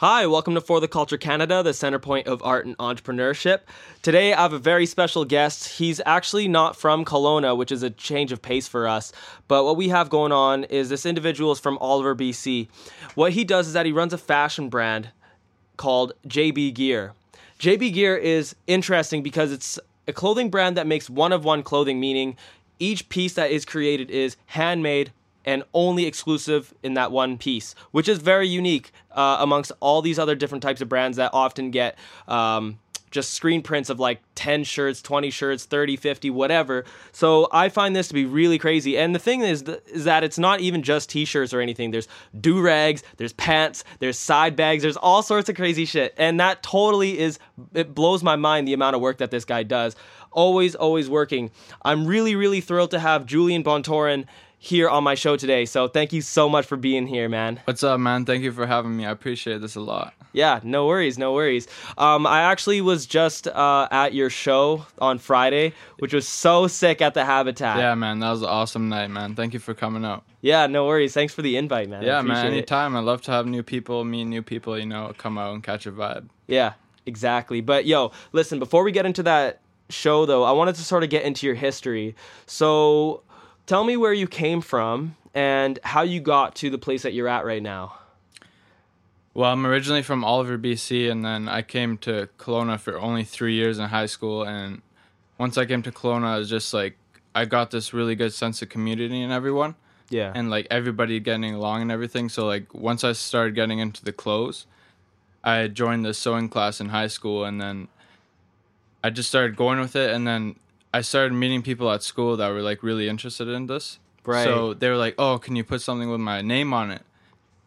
Hi, welcome to For the Culture Canada, the center point of art and entrepreneurship. Today I have a very special guest. He's actually not from Kelowna, which is a change of pace for us. But what we have going on is this individual is from Oliver, BC. What he does is that he runs a fashion brand called JB Gear. JB Gear is interesting because it's a clothing brand that makes one of one clothing, meaning each piece that is created is handmade and only exclusive in that one piece, which is very unique uh, amongst all these other different types of brands that often get um, just screen prints of like 10 shirts, 20 shirts, 30, 50, whatever. So I find this to be really crazy. And the thing is, th- is that it's not even just t shirts or anything. There's do rags, there's pants, there's side bags, there's all sorts of crazy shit. And that totally is, it blows my mind the amount of work that this guy does. Always, always working. I'm really, really thrilled to have Julian Bontorin here on my show today. So thank you so much for being here, man. What's up, man? Thank you for having me. I appreciate this a lot. Yeah, no worries, no worries. Um, I actually was just uh, at your show on Friday, which was so sick at the Habitat. Yeah, man, that was an awesome night, man. Thank you for coming out. Yeah, no worries. Thanks for the invite, man. Yeah, man. Anytime. It. I love to have new people, meet new people. You know, come out and catch a vibe. Yeah, exactly. But yo, listen. Before we get into that show, though, I wanted to sort of get into your history. So tell me where you came from and how you got to the place that you're at right now. Well, I'm originally from Oliver, BC, and then I came to Kelowna for only three years in high school. And once I came to Kelowna, I was just like, I got this really good sense of community in everyone. Yeah. And like everybody getting along and everything. So, like, once I started getting into the clothes, I joined the sewing class in high school, and then I just started going with it. And then I started meeting people at school that were like really interested in this. Right. So they were like, "Oh, can you put something with my name on it?"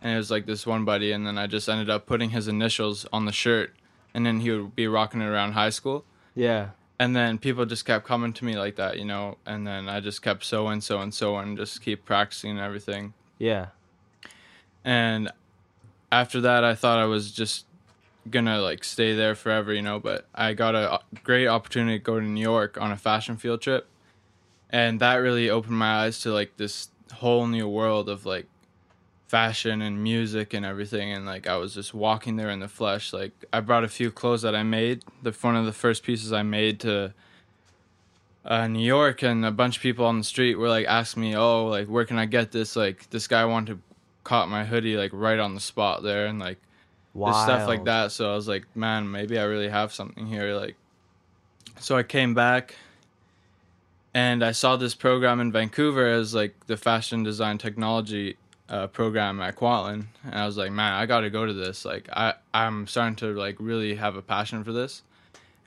And it was like this one buddy, and then I just ended up putting his initials on the shirt, and then he would be rocking it around high school. Yeah. And then people just kept coming to me like that, you know, and then I just kept sewing, sewing, sewing, just keep practicing and everything. Yeah. And after that, I thought I was just gonna like stay there forever, you know. But I got a great opportunity to go to New York on a fashion field trip, and that really opened my eyes to like this whole new world of like fashion and music and everything. And like I was just walking there in the flesh. Like I brought a few clothes that I made. The one of the first pieces I made to. Uh, New York and a bunch of people on the street were like asking me, "Oh, like where can I get this?" Like this guy wanted to caught my hoodie like right on the spot there, and like Wild. stuff like that. So I was like, man, maybe I really have something here. Like, so I came back and I saw this program in Vancouver as like the fashion design technology uh, program at Kwantlen, and I was like, man, I got to go to this. Like, I I'm starting to like really have a passion for this,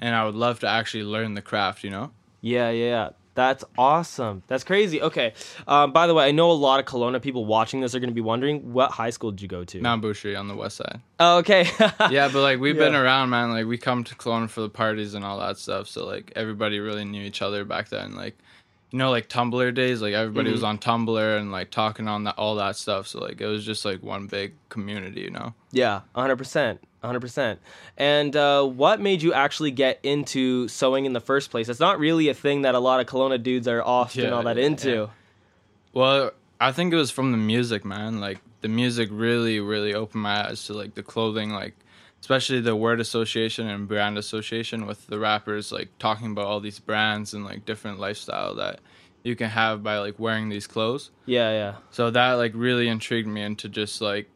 and I would love to actually learn the craft. You know? Yeah, yeah. That's awesome. That's crazy. Okay. Um, by the way, I know a lot of Kelowna people watching this are going to be wondering what high school did you go to? Mount Boucherie on the west side. Oh, okay. yeah, but like we've yeah. been around, man. Like we come to Kelowna for the parties and all that stuff. So like everybody really knew each other back then. Like you know, like Tumblr days. Like everybody mm-hmm. was on Tumblr and like talking on that all that stuff. So like it was just like one big community, you know. Yeah, hundred percent. 100%. And uh, what made you actually get into sewing in the first place? It's not really a thing that a lot of Kelowna dudes are often yeah, all that into. Yeah. Well, I think it was from the music, man. Like the music really, really opened my eyes to like the clothing, like especially the word association and brand association with the rappers, like talking about all these brands and like different lifestyle that you can have by like wearing these clothes. Yeah, yeah. So that like really intrigued me into just like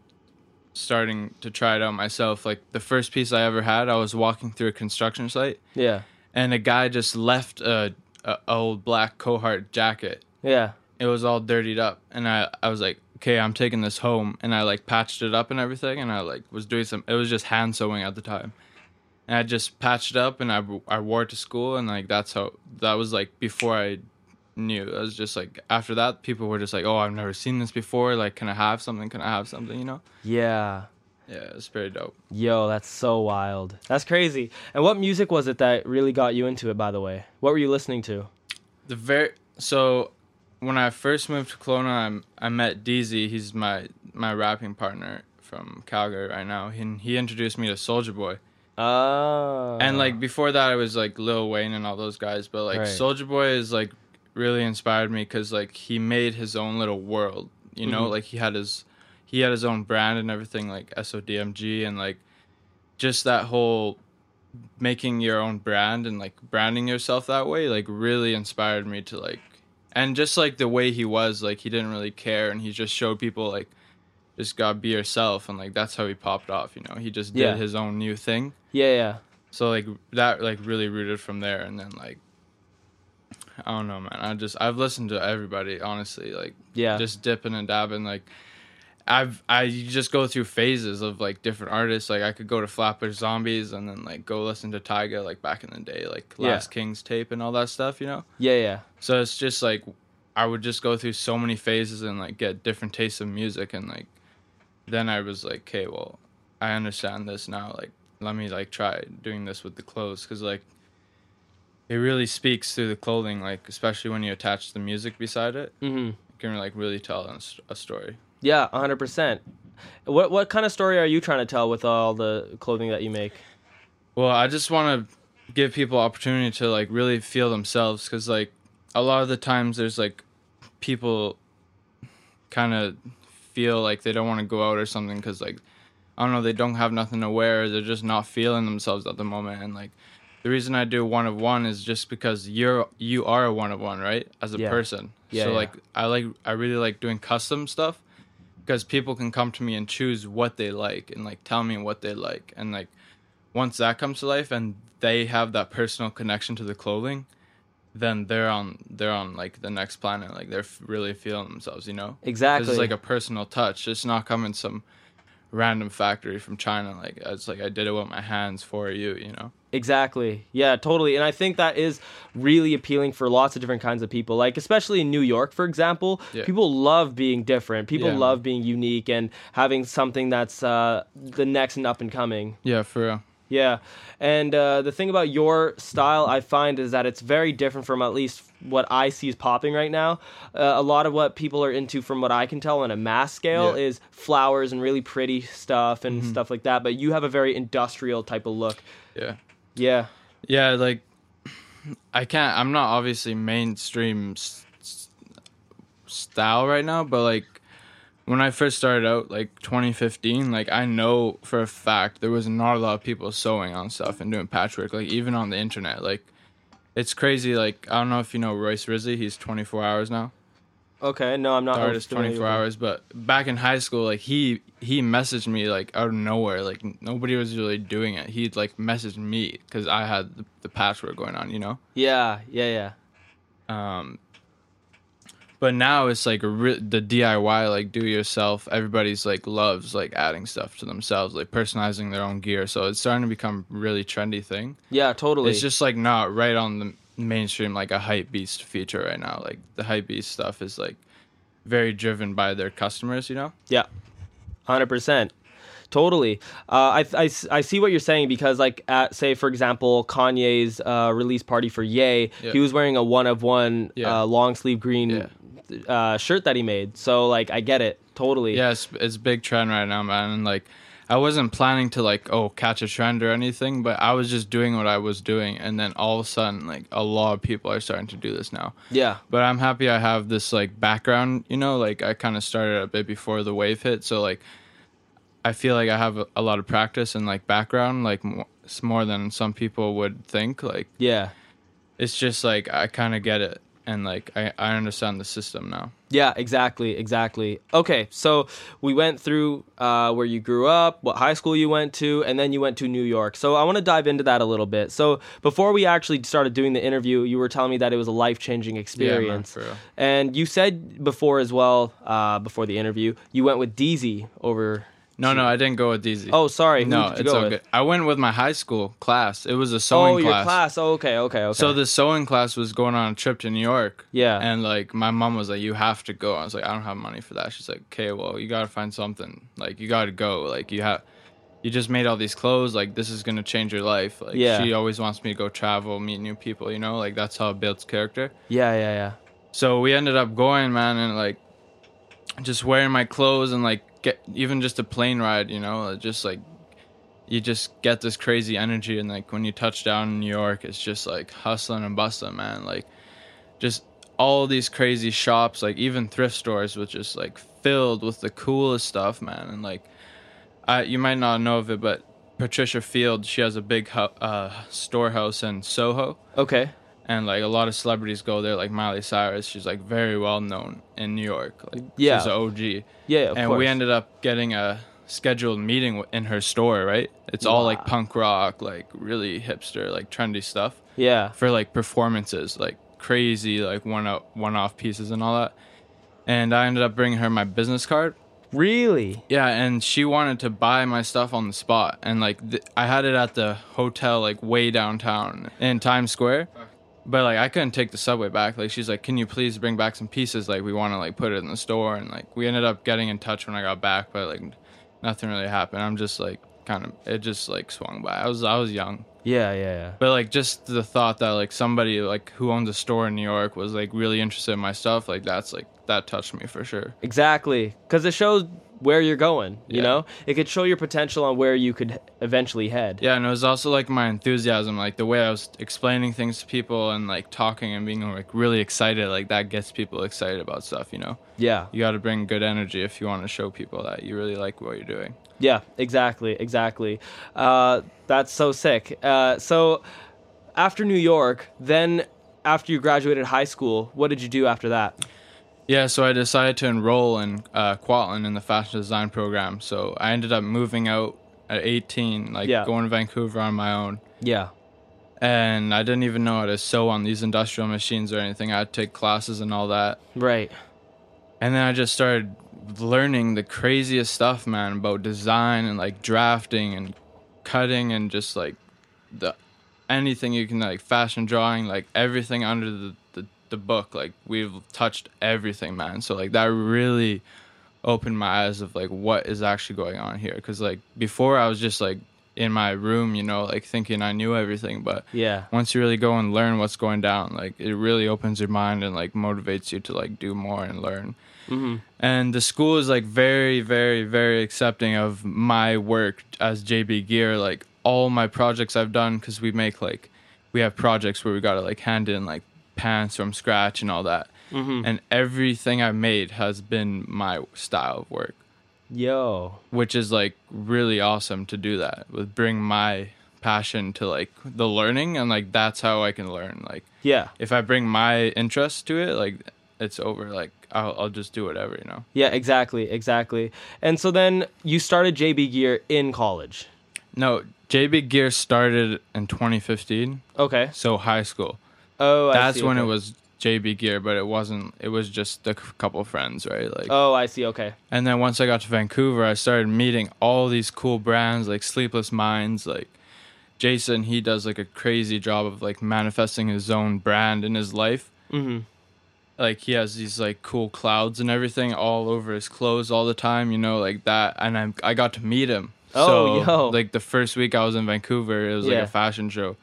starting to try it out myself. Like the first piece I ever had, I was walking through a construction site. Yeah. And a guy just left a, a old black Carhartt jacket. Yeah. It was all dirtied up, and I I was like, okay, I'm taking this home, and I like patched it up and everything, and I like was doing some. It was just hand sewing at the time. And I just patched it up and I, I wore it to school and like that's how that was like before I knew. It was just like after that, people were just like, "Oh, I've never seen this before. Like, can I have something? Can I have something?" You know? Yeah. Yeah, it's pretty dope. Yo, that's so wild. That's crazy. And what music was it that really got you into it? By the way, what were you listening to? The very so when I first moved to Kelowna, I, I met Deezy. He's my my rapping partner from Calgary right now. He he introduced me to Soulja Boy. Oh. And like before that, I was like Lil Wayne and all those guys. But like right. Soulja Boy is like really inspired me because like he made his own little world. You know, mm-hmm. like he had his he had his own brand and everything like SODMG and like just that whole making your own brand and like branding yourself that way like really inspired me to like and just like the way he was like he didn't really care and he just showed people like just gotta be yourself and like that's how he popped off you know he just did Yeah. his own new thing Yeah, yeah. so like that like really rooted from there and then like i don't know man i just i've listened to everybody honestly like Yeah. just dipping and dabbing like i've i just go through phases of like different artists like i could go to flatbush zombies and then like go listen to tyga like back in the day like Yeah. last king's tape and all that stuff you know Yeah, yeah. so it's just like I would just go through so many phases and like get different tastes of music and like then I was like, okay, well, I understand this now. Like, let me like try doing this with the clothes because like it really speaks through the clothing. Like, especially when you attach the music beside it, Mhm. you can like really tell a story. Yeah, 100%. What what kind of story are you trying to tell with all the clothing that you make? Well, I just want to give people opportunity to like really feel themselves because like a lot of the times there's like people kind of feel like they don't want to go out or something because like I don't know they don't have nothing to wear they're just not feeling themselves at the moment and like the reason I do one of one is just because you're you are a one of one right as a Yeah. person Yeah, so yeah. like I like I really like doing custom stuff because people can come to me and choose what they like and like tell me what they like and like once that comes to life and they have that personal connection to the clothing then they're on they're on like the next planet like they're f- really feeling themselves you know Exactly. it's like a personal touch it's not coming some random factory from china like it's like i did it with my hands for you you know Exactly. Yeah, totally. And I think that is really appealing for lots of different kinds of people. Like especially in New York, for example, Yeah. people love being different. People Yeah, love being unique and having something that's uh, the next and up and coming. yeah for real Yeah. And uh, the thing about your style, I find, is that it's very different from at least what I see is popping right now. Uh, a lot of what people are into, from what I can tell on a mass scale, Yeah. Mm-hmm. is flowers and really pretty stuff and stuff like that. But you have a very industrial type of look. yeah Yeah. yeah like i can't i'm not obviously mainstream s- s- style right now but like when i first started out like 2015 like i know for a fact there was not a lot of people sewing on stuff and doing patchwork like even on the internet like it's crazy like i don't know if you know royce rizzi he's 24 hours now Okay. No, I'm not. the artist 24 with hours but back in high school like he he messaged me like out of nowhere like nobody was really doing it he'd like messaged me because i had the, the patchwork going on you know Yeah. Yeah. Yeah. um but now it's like re- the diy like do yourself everybody's like loves like adding stuff to themselves like personalizing their own gear so it's starting to become really trendy thing Yeah. Totally. it's just like not right on the mainstream like a hype beast feature right now like the hype beast stuff is like very driven by their customers you know Yeah, hundred percent. Totally. Uh, I, I, I see what you're saying because, like, at say for example, Kanye's uh, release party for Ye, Yeah. he was wearing a one of one Yeah. uh, long sleeve green Yeah. uh, shirt that he made. So, like, I get it totally. yeah it's, it's a big trend right now man and like i wasn't planning to like oh catch a trend or anything but i was just doing what i was doing and then all of a sudden like a lot of people are starting to do this now Yeah. but i'm happy i have this like background you know like i kind of started a bit before the wave hit so like i feel like i have a, a lot of practice and like background like mo- more than some people would think like Yeah. it's just like i kind of get it and like I, I understand the system now Yeah, exactly, exactly. Okay, so we went through uh, where you grew up, what high school you went to, and then you went to New York. So I want to dive into that a little bit. So before we actually started doing the interview, you were telling me that it was a life changing experience. for real. and you said before as well, uh, before the interview, you went with Deezy over. No no i didn't go with DZ. Oh, sorry. Who no it's all with? i went with my high school class it was a oh, sewing Oh, your class class. Oh, okay, okay, okay. So the sewing class was going on a trip to New York. Yeah. And like my mom was like, "You have to go." I was like, "I don't have money for that." She's like, "Okay, well, you gotta find something. Like you gotta go. Like you have, you just made all these clothes. Like this is gonna change your life. Like Yeah. she always wants me to go travel, meet new people. You know, like that's how it builds character. yeah, yeah, yeah. So we ended up going, man, and like just wearing my clothes and like get even just a plane ride. You know, just like you just get this crazy energy and like when you touch down in New York it's just like hustling and bustling man like just all these crazy shops like even thrift stores which just like filled with the coolest stuff, man. And like, I you might not know of it, but Patricia Field, she has a big uh, storehouse in Soho, Okay. And like a lot of celebrities go there, like Miley Cyrus. She's like very well known in New York. Like, Yeah. she's an OG. Yeah, of and course. we ended up getting a scheduled meeting in her store. Right? It's all like punk rock, like really hipster, like trendy stuff Yeah. for like performances, like crazy, like one out one off pieces and all that. And I ended up bringing her my business card. Really? Yeah, and she wanted to buy my stuff on the spot, and like th- I had it at the hotel, like way downtown in Times Square. But like I couldn't take the subway back. Like she's like, "Can you please bring back some pieces? Like we want to like put it in the store." And like we ended up getting in touch when I got back, but like nothing really happened. I'm just like kind of it just like swung by. I was I was young. Yeah, yeah, yeah. But like just the thought that like somebody like who owns a store in New York was like really interested in my stuff, like that's like that touched me for sure. Exactly. Because it shows where you're going, you Yeah. know? It could show your potential on where you could eventually head. Yeah, and it was also like my enthusiasm, like the way I was explaining things to people and like talking and being like really excited, like that gets people excited about stuff, you know? Yeah. You got to bring good energy if you want to show people that you really like what you're doing. Yeah, exactly, exactly. Uh, that's so sick. Uh, so after New York, then after you graduated high school, what did you do after that? Yeah, so I decided to enroll in uh, in the fashion design program. So I ended up moving out at 18, like Yeah. going to Vancouver on my own. Yeah. and I didn't even know how to sew on these industrial machines or anything. I had to take classes and all that. Right. And then I just started learning the craziest stuff, man, about design and like drafting and cutting and just like the anything you can like fashion drawing, like everything under the, the, book. Like we've touched everything, man. So like that really opened my eyes of like what is actually going on here. Cause like before I was just like in my room, you know, like thinking I knew everything, but Yeah. once you really go and learn what's going down, like it really opens your mind and like motivates you to like do more and learn. hmm And the school is like very, very, very accepting of my work as JB Gear. Like all my projects I've done, because we make like we have projects where we gotta like hand in like pants from scratch and all that. hmm And everything I've made has been my style of work, Yo. which is like really awesome to do that with bring my passion to like the learning and like that's how I can learn. Like Yeah. if I bring my interest to it, like it's over. Like I'll, I'll just do whatever, you know. Yeah, exactly, exactly. And so then you started JB Gear in college. No, JB Gear started in 2015, Okay. so high school. Oh, I That's see, when okay. it was JB Gear, but it wasn't. It was just a couple friends, right? Like, Oh, I see. Okay. and then once I got to Vancouver, I started meeting all these cool brands like Sleepless Minds, like. Jason, he does like a crazy job of like manifesting his own brand in his life. hmm like he has these like cool clouds and everything all over his clothes all the time, you know, like that. And I I got to meet him. Oh, so, yo. Like the first week I was in Vancouver, it was like a fashion show,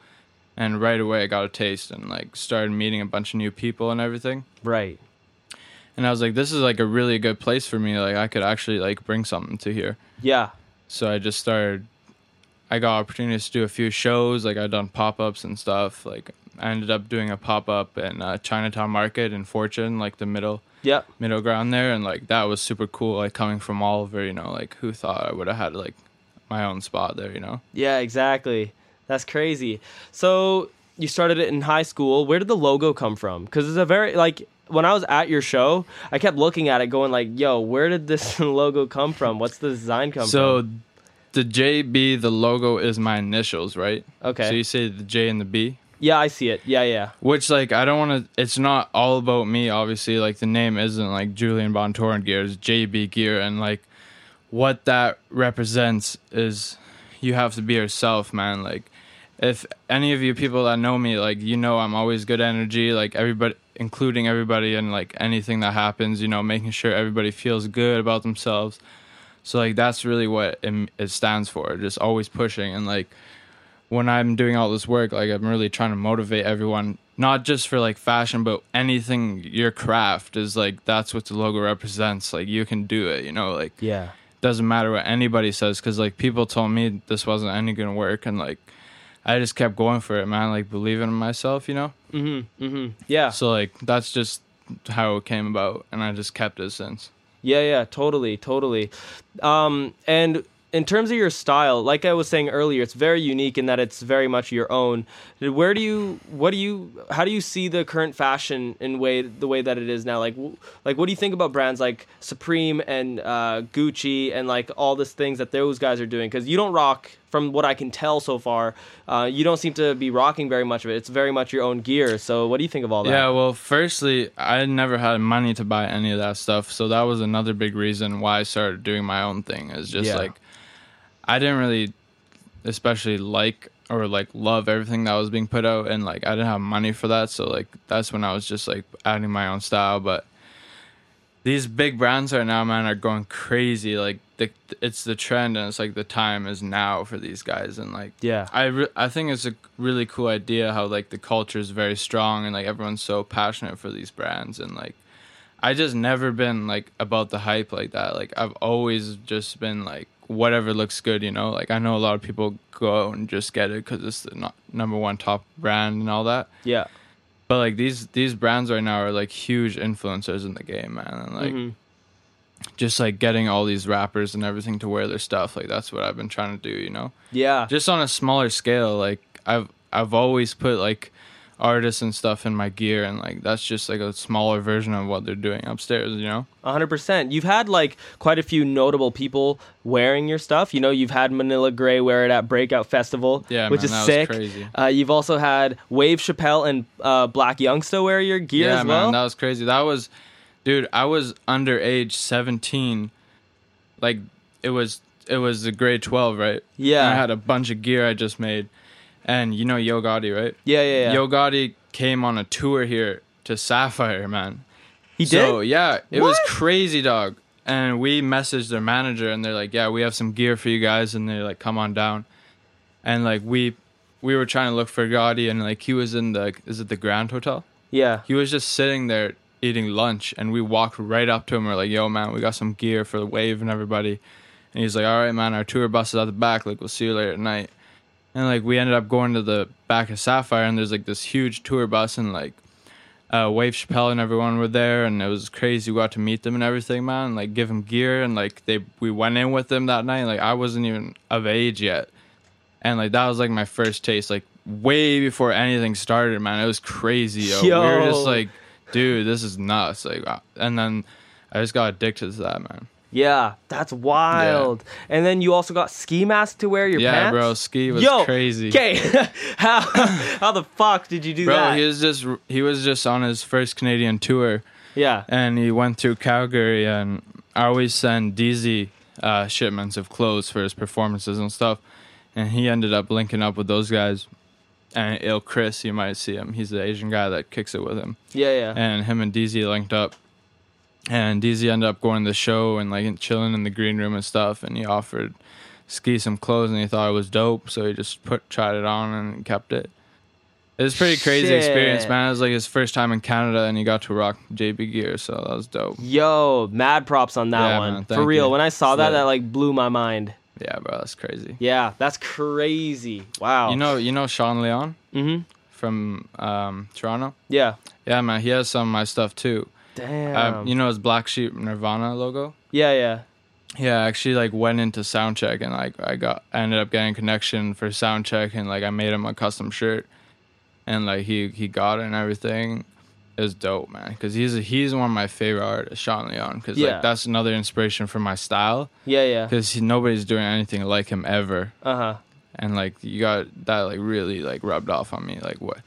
and right away I got a taste and like started meeting a bunch of new people and everything. Right. And I was like, this is like a really good place for me. Like I could actually like bring something to here. Yeah. So I just started. I got opportunities to do a few shows. Like I done pop ups and stuff. Like I ended up doing a pop up in uh, Chinatown Market in Fortune, like the middle Yep. middle ground there and like that was super cool like coming from Oliver you know like who thought I would have had like my own spot there you know Yeah, exactly. That's crazy. So you started it in high school. Where did the logo come from? Because it's a very like when I was at your show, I kept looking at it, going like, "Yo, where did this logo come from? What's the design come so from?" So, the JB the logo is my initials right Okay. so you say the J and the B Yeah, I see it. Yeah, yeah. which like I don't want to it's not all about me obviously like the name isn't like Julian Bontoran gear it's JB gear and like what that represents is you have to be yourself man like if any of you people that know me like you know I'm always good energy like everybody including everybody and like anything that happens you know making sure everybody feels good about themselves so like that's really what it, it stands for just always pushing and like when I'm doing all this work, like I'm really trying to motivate everyone, not just for like fashion, but anything your craft is like that's what the logo represents. Like you can do it, you know, like Yeah. doesn't matter what anybody says because like people told me this wasn't any gonna work and like I just kept going for it, man, like believing in myself, you know? Mm-hmm. Mm-hmm. Yeah. So like that's just how it came about and I just kept it since. Yeah, yeah, totally, totally. Um, and in terms of your style, like I was saying earlier, it's very unique in that it's very much your own. Where do you, what do you, how do you see the current fashion in way the way that it is now? Like, like what do you think about brands like Supreme and uh, Gucci and like all these things that those guys are doing? Because you don't rock, from what I can tell so far, uh, you don't seem to be rocking very much of it. It's very much your own gear. So what do you think of all that? Yeah, well, firstly, I never had money to buy any of that stuff, so that was another big reason why I started doing my own thing. Is just Yeah. like I didn't really, especially like or like love everything that was being put out, and like I didn't have money for that, so like that's when I was just like adding my own style. But these big brands right now, man, are going crazy. Like the it's the trend, and it's like the time is now for these guys, and like Yeah. I re- I think it's a really cool idea how like the culture is very strong and like everyone's so passionate for these brands and like I just never been like about the hype like that. Like I've always just been like whatever looks good, you know. Like I know a lot of people go out and just get it because it's the no- number one top brand and all that. Yeah. But like these these brands right now are like huge influencers in the game, man. And like Mhm. just like getting all these rappers and everything to wear their stuff, like that's what I've been trying to do, you know Yeah. just on a smaller scale like i've i've always put like artists and stuff in my gear and like that's just like a smaller version of what they're doing upstairs you know hundred percent. You've had like quite a few notable people wearing your stuff. You know, you've had Manila Grey wear it at Breakout Festival, Yeah, which man, is that was sick. crazy. Uh, you've also had Wave Chappelle and uh, Blac Youngsta wear your gear yeah as well. man that was crazy that was dude i was under age 17 like it was it was the grade 12 right Yeah. And i had a bunch of gear i just made and you know yo gotti right yeah, yeah, yeah. yo gotti came on a tour here to sapphire man he did? So yeah, it was crazy, dog. And we messaged their manager, and they're like, "Yeah, we have some gear for you guys," and they're like, "Come on down." And like we, we were trying to look for Gotti, and like he was in the is it the Grand Hotel? Yeah. He was just sitting there eating lunch, and we walked right up to him. We're like, "Yo, man, we got some gear for the wave and everybody." And he's like, "All right, man, our tour bus is at the back. Like, we'll see you later at night." And like we ended up going to the back of Sapphire, and there's like this huge tour bus, and like uh, Wave Chappelle and everyone were there, and it was crazy. We got to meet them and everything, man. And, like give them gear, and like they we went in with them that night. Like I wasn't even of age yet, and like that was like my first taste, like way before anything started, man. It was crazy, yo. We were just like, dude, this is nuts. Like, uh, and then I just got addicted to that, man. Yeah, that's wild. And then you also got ski mask to wear your yeah, pants. bro, ski was Yo, crazy. Okay, how how the fuck did you do Bro, that? Bro, he was just he was just on his first Canadian tour. yeah. and he went through Calgary and I always send DZ uh, shipments of clothes for his performances and stuff. And he ended up linking up with those guys. And Il Chris, you might see him. He's the Asian guy that kicks it with him. Yeah, yeah. And him and DZ linked up. And DZ ended up going to the show and like chilling in the green room and stuff. And he offered Ski some clothes and he thought it was dope. So he just put tried it on and kept it. It was a pretty crazy experience, man. It was like his first time in Canada and he got to rock JB gear. So that was dope. Yo, mad props on that Yeah, one. For real. you. When I saw that, that like blew my mind. Yeah, bro, that's crazy. Yeah, that's crazy. Wow. You know, you know Sean Leon Mm-hmm. from um, Toronto. Yeah. Yeah, man, he has some of my stuff too. Damn. Um, you know his Black Sheep Nirvana logo. yeah, yeah. Yeah, I actually like went into soundcheck and like I got I ended up getting connection for soundcheck and like I made him a custom shirt, and like he he got it and everything. It was dope, man. Because he's he's one of my favorite artists, Sean Leon. Because Yeah. like that's another inspiration for my style. Yeah, yeah. Because nobody's doing anything like him ever. Uh huh. and like you got that like really like rubbed off on me like what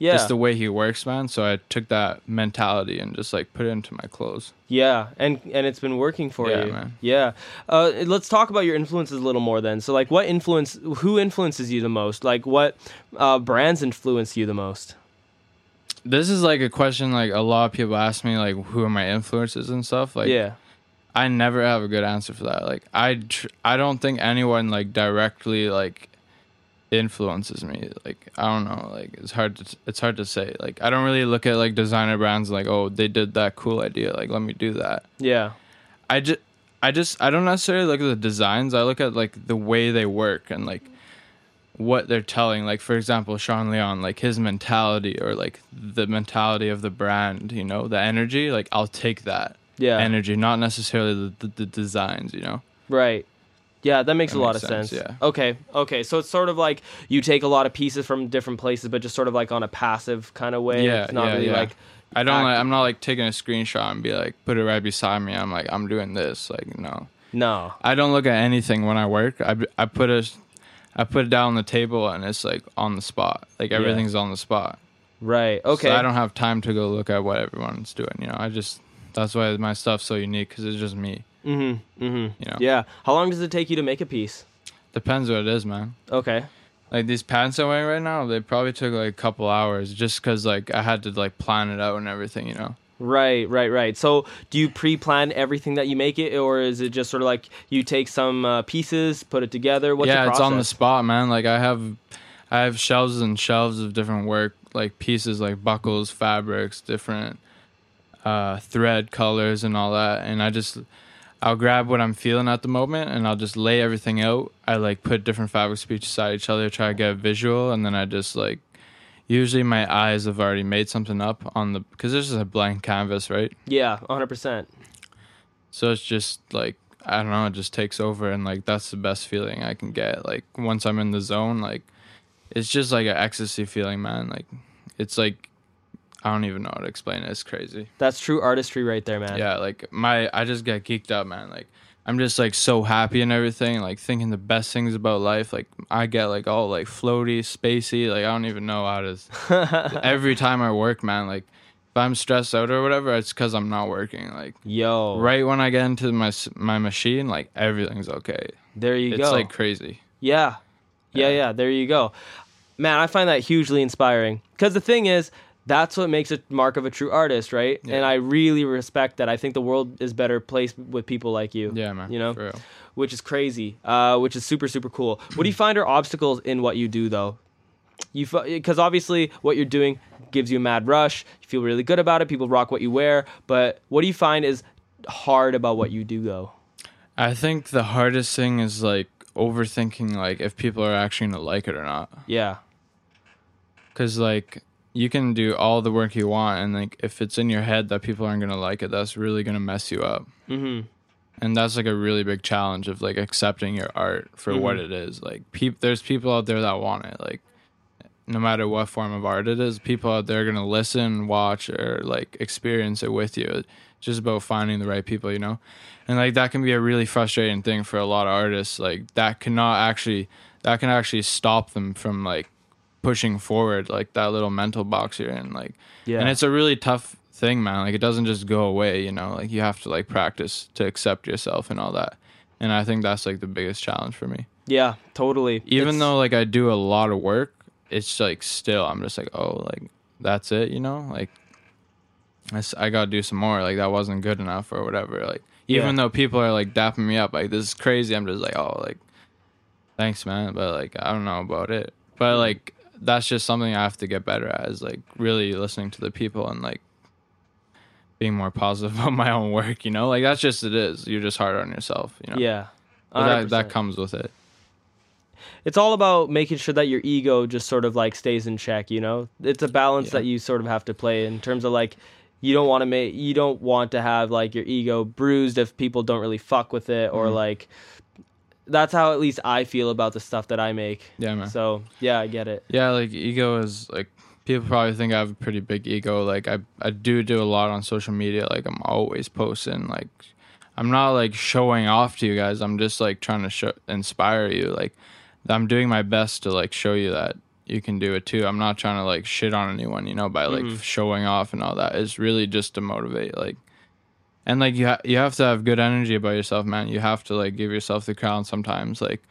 Yeah. just the way he works man so i took that mentality and just like put it into my clothes Yeah, and and it's been working for Yeah, you. man. Yeah. Uh, let's talk about your influences a little more then. So, like, what influence? Who influences you the most? Like, what uh, brands influence you the most? this is like a question like a lot of people ask me like who are my influences and stuff like yeah. i never have a good answer for that like i tr- i don't think anyone like directly like influences me like i don't know like it's hard to it's hard to say like i don't really look at like designer brands like oh they did that cool idea like let me do that Yeah. I just I just I don't necessarily look at the designs. I look at like the way they work and like what they're telling. Like for example, Sean Leon, like his mentality or like the mentality of the brand, you know, the energy, like I'll take that. Yeah. energy, not necessarily the, the, the designs. You know. Right. Yeah, that makes That a lot makes of sense, sense. yeah. Okay. Okay. So it's sort of like you take a lot of pieces from different places, but just sort of like on a passive kind of way. Yeah, It's not yeah, really yeah. like. I don't. Like, I'm not like taking a screenshot and be like put it right beside me. I'm like I'm doing this. Like no. No. I don't look at anything when I work. I, I put a, I put it down on the table and it's like on the spot. Like Yeah. everything's on the spot. Right. Okay. So I don't have time to go look at what everyone's doing. You know, I just that's why my stuff's so unique because it's just me. Mm-hmm. Mm-hmm. You know, Yeah. How long does it take you to make a piece? depends what it is, man. Okay. Like these pants I'm wearing right now, they probably took like a couple hours just because like I had to like plan it out and everything. You know. Right, right, right. So, do you pre-plan everything that you make it, or is it just sort of like you take some uh, pieces, put it together? What's yeah, it's on the spot, man. Like I have, I have shelves and shelves of different work, like pieces, like buckles, fabrics, different uh, thread colors, and all that. And I just, I'll grab what I'm feeling at the moment, and I'll just lay everything out. I like put different fabrics beside each other, try to get a visual, and then I just like. Usually, my eyes have already made something up on the because this is a blank canvas, right? Yeah, hundred percent. So it's just like I don't know, it just takes over and like that's the best feeling I can get. Like once I'm in the zone, like it's just like an ecstasy feeling, man. Like it's like I don't even know how to explain it. It's crazy. That's true artistry right there, man. Yeah, like my I just get geeked up, man. Like I'm just like so happy and everything, like thinking the best things about life. Like I get like all like floaty, spacey, like I don't even know how to every time I work, man, like if I'm stressed out or whatever, it's cuz I'm not working. Like Yo, right when I get into my my machine, like everything's okay. there you it's go. It's like crazy. Yeah. Yeah, Yeah. yeah, there you go. Man, I find that hugely inspiring. Because the thing is, that's what makes a mark of a true artist, right? Yeah. And I really respect that. I think the world is better placed with people like you. Yeah, man. You know? Which is crazy, uh, which is super, super cool. What do you find are obstacles in what you do, though? You Because obviously, what you're doing gives you a mad rush. You feel really good about it. People rock what you wear. But what do you find is hard about what you do, though? I think the hardest thing is like overthinking like if people are actually gonna like it or not. Yeah. Cause like you can do all the work you want, and like if it's in your head that people aren't gonna like it, that's really gonna mess you up. Mm-hmm. And that's like a really big challenge of like accepting your art for what Mhm. it is. Like peop- there's people out there that want it. Like no matter what form of art it is, people out there are gonna listen, watch, or like experience it with you. It's just about finding the right people, you know. And like that can be a really frustrating thing for a lot of artists. Like that cannot actually that can actually stop them from like pushing forward like that little mental box you're in like Yeah. and it's a really tough thing man. Like it doesn't just go away you know? Like you have to like practice to accept yourself and all that. And i think that's like the biggest challenge for me. Yeah, totally. even It's- though like i do a lot of work it's like still i'm just like oh like that's it you know? Like i, I gotta do some more. Like that wasn't good enough or whatever. Like even Yeah. though people are like dapping me up like this is crazy i'm just like oh like thanks man but like i don't know about it. But mm. like that's just something i have to get better at is like really listening to the people and like being more positive about my own work you know like that's just it is you're just hard on yourself you know Yeah. but that, that comes with it it's all about making sure that your ego just sort of like stays in check, you know? It's a balance Yeah. that you sort of have to play in terms of like you don't want to make you don't want to have like your ego bruised if people don't really fuck with it or Mhm. like that's how at least I feel about the stuff that I make. yeah man So, yeah, I get it. Yeah, like ego is like people probably think I have a pretty big ego. Like I I do do a lot on social media. Like I'm always posting. Like I'm not like showing off to you guys. I'm just like trying to show inspire you. Like I'm doing my best to like show you that you can do it too. I'm not trying to like shit on anyone, you know, by like Mhm. showing off and all that. It's really just to motivate like and like you ha- you have to have good energy about yourself, man. You have to like give yourself the crown sometimes like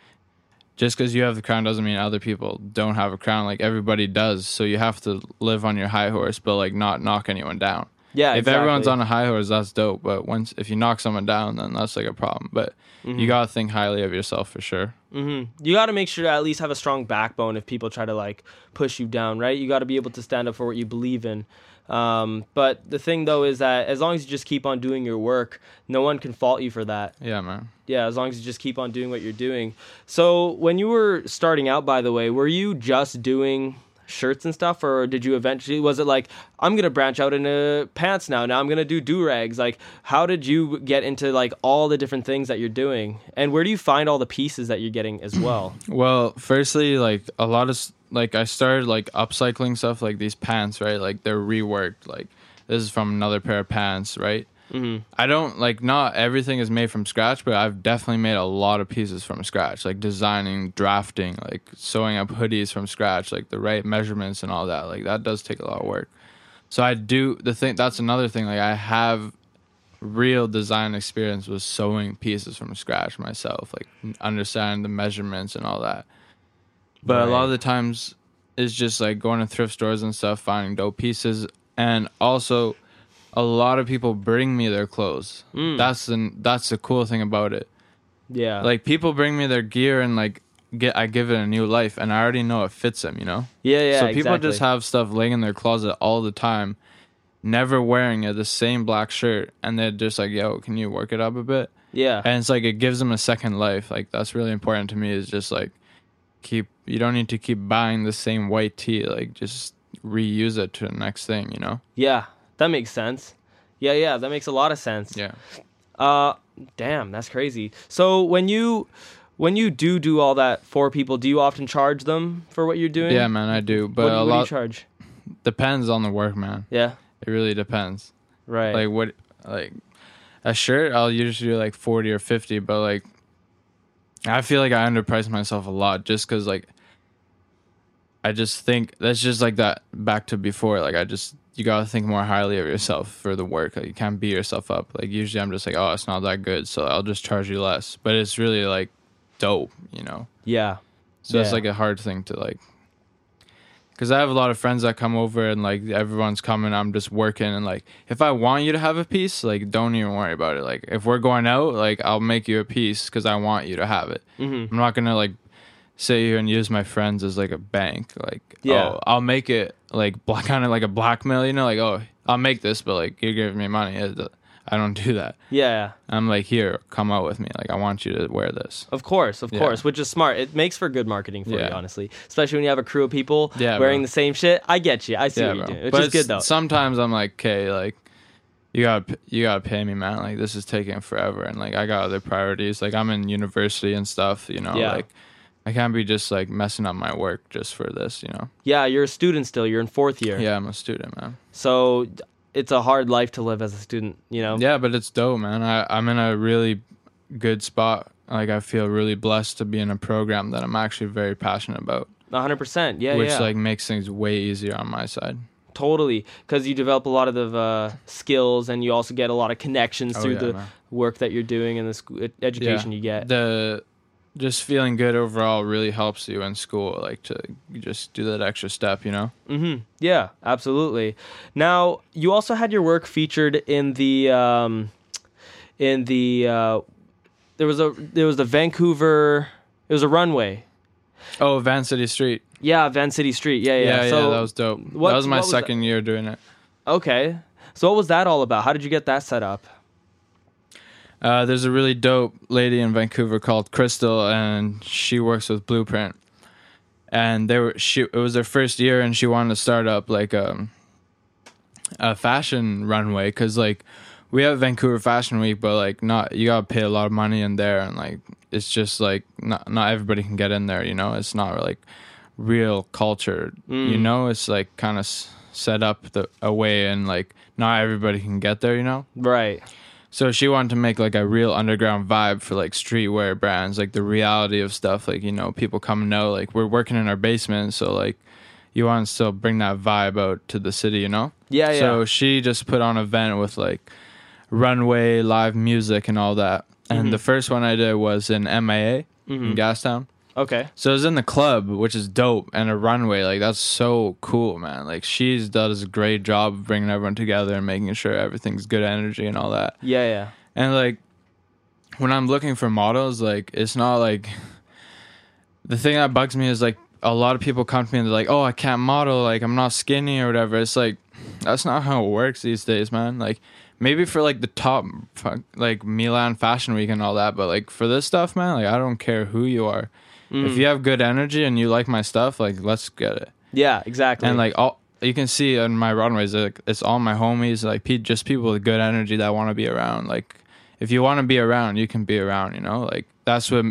just because you have the crown doesn't mean other people don't have a crown. Like everybody does. So you have to live on your high horse, but like not knock anyone down. Yeah, if everyone's on a high horse, that's dope. But once if you knock someone down, then that's like a problem. But Mhm. you gotta think highly of yourself for sure. hmm You got to make sure to at least have a strong backbone if people try to like push you down, right? You got to be able to stand up for what you believe in. Um, but the thing though is that as long as you just keep on doing your work, no one can fault you for that. Yeah, man. Yeah, as long as you just keep on doing what you're doing. So when you were starting out, by the way, were you just doing shirts and stuff, or did you eventually? Was it like I'm gonna branch out into pants now? Now I'm gonna do do rags. Like, how did you get into like all the different things that you're doing, and where do you find all the pieces that you're getting as well? Well, firstly, like a lot of like I started like upcycling stuff like these pants, right? Like they're reworked. Like this is from another pair of pants, right? Mhm. I don't like not everything is made from scratch, but I've definitely made a lot of pieces from scratch, like designing, drafting, like sewing up hoodies from scratch, like the right measurements and all that. Like that does take a lot of work. So I do the thing. That's another thing. Like I have real design experience with sewing pieces from scratch myself, like understanding the measurements and all that. But a lot of the times it's just like going to thrift stores and stuff, finding dope pieces, and also a lot of people bring me their clothes. Mm. That's the that's the cool thing about it. Yeah, Like people bring me their gear and like get I give it a new life, and I already know it fits them. You know. yeah, yeah. so people exactly. just have stuff laying in their closet all the time, never wearing it, the same black shirt, and they're just like, "Yo, can you work it up a bit?" yeah, And it's like it gives them a second life. Like that's really important to me. Is just like keep. You don't need to keep buying the same white tee. Like just reuse it to the next thing. You know. yeah. That makes sense. Yeah, yeah. That makes a lot of sense. Yeah. Uh, damn, that's crazy. So when you when you do do all that for people, do you often charge them for what you're doing? Yeah, man, I do. But what, a what do you lot charge? depends on the work, man. Yeah, It really depends. right. Like what, like a shirt, I'll usually do like forty or fifty. But like, I feel like I underprice myself a lot just because like, I just think that's just like that. Back to before, like I just you gotta think more highly of yourself for the work. Like you can't beat yourself up. Like usually I'm just like, oh, it's not that good, so I'll just charge you less. But it's really like dope, you know. yeah, So it's Yeah. like a hard thing to like. Because I have a lot of friends that come over and like everyone's coming, I'm just working and like if I want you to have a piece, like don't even worry about it. Like if we're going out, like I'll make you a piece because I want you to have it. hmm I'm not gonna like sit here and use my friends as like a bank. Like Yeah. oh, I'll make it like black kind of like a blackmail. You know, like oh I'll make this, but like you're giving me money. I don't do that. yeah. I'm like here, come out with me. Like I want you to wear this. Of course, of Yeah. course, which is smart. It makes for good marketing for you, honestly. Especially when you have a crew of people Yeah, wearing bro. the same shit. I get you. I see what you're doing, which But is good though. Sometimes I'm like, okay, like you gotta you gotta pay me, man. Like this is taking forever, and like I got other priorities. Like I'm in university and stuff, you know. Yeah. Like I can't be just like messing up my work just for this, you know. yeah, you're a student still. You're in fourth year. Yeah, I'm a student, man. So it's a hard life to live as a student. You know. Yeah, but it's dope, man. I I'm in a really good spot. Like I feel really blessed to be in a program that I'm actually very passionate about, hundred percent. Yeah, which yeah. like makes things way easier on my side. Totally, because you develop a lot of the uh, skills, and you also get a lot of connections Oh, through yeah, the man. work that you're doing and the sc- ed- education you get. the just feeling good overall really helps you in school like to just do that extra step you know mm-hmm Yeah, absolutely. Now you also had your work featured in the um, in the uh, there was a there was the Vancouver. It was a runway. oh van city street Yeah, Van City Street. Yeah, yeah. yeah yeah, that was dope what- that was my what was that? second year doing it okay. So what was that all about? How did you get that set up? Uh, there's a really dope lady in vancouver called crystal and she works with blueprint and they were she it was their first year and she wanted to start up like um a fashion runway because like we have Vancouver Fashion Week, but like not you gotta pay a lot of money in there, and like it's just like not not everybody can get in there. You know, it's not like real culture. You Mm. know, it's like kind of s- set up the a way, and like not everybody can get there. You know, Right. So she wanted to make like a real underground vibe for like streetwear brands, like the reality of stuff. Like you know, people come and know like we're working in our basement, so like you want to still bring that vibe out to the city. You know. Yeah, yeah. So she just put on an event with like runway, live music, and all that. And Mhm. the first one I did was in MIA in Mhm. Gastown. Okay. So it was in the club, which is dope, and a runway. Like that's so cool, man. Like she's does a great job of bringing everyone together and making sure everything's good energy and all that. Yeah, yeah. And like when I'm looking for models, like it's not like the thing that bugs me is like a lot of people come to me and they're like, "Oh, I can't model. Like I'm not skinny or whatever." It's like that's not how it works these days, man. Like maybe for like the top like Milan Fashion Week and all that, but like for this stuff, man, like I don't care who you are. If Mm. you have good energy and you like my stuff, like let's get it. Yeah, exactly. and like all you can see on my runways like it's all my homies like pe- just people with good energy that want to be around like if you want to be around you can be around you know like that's what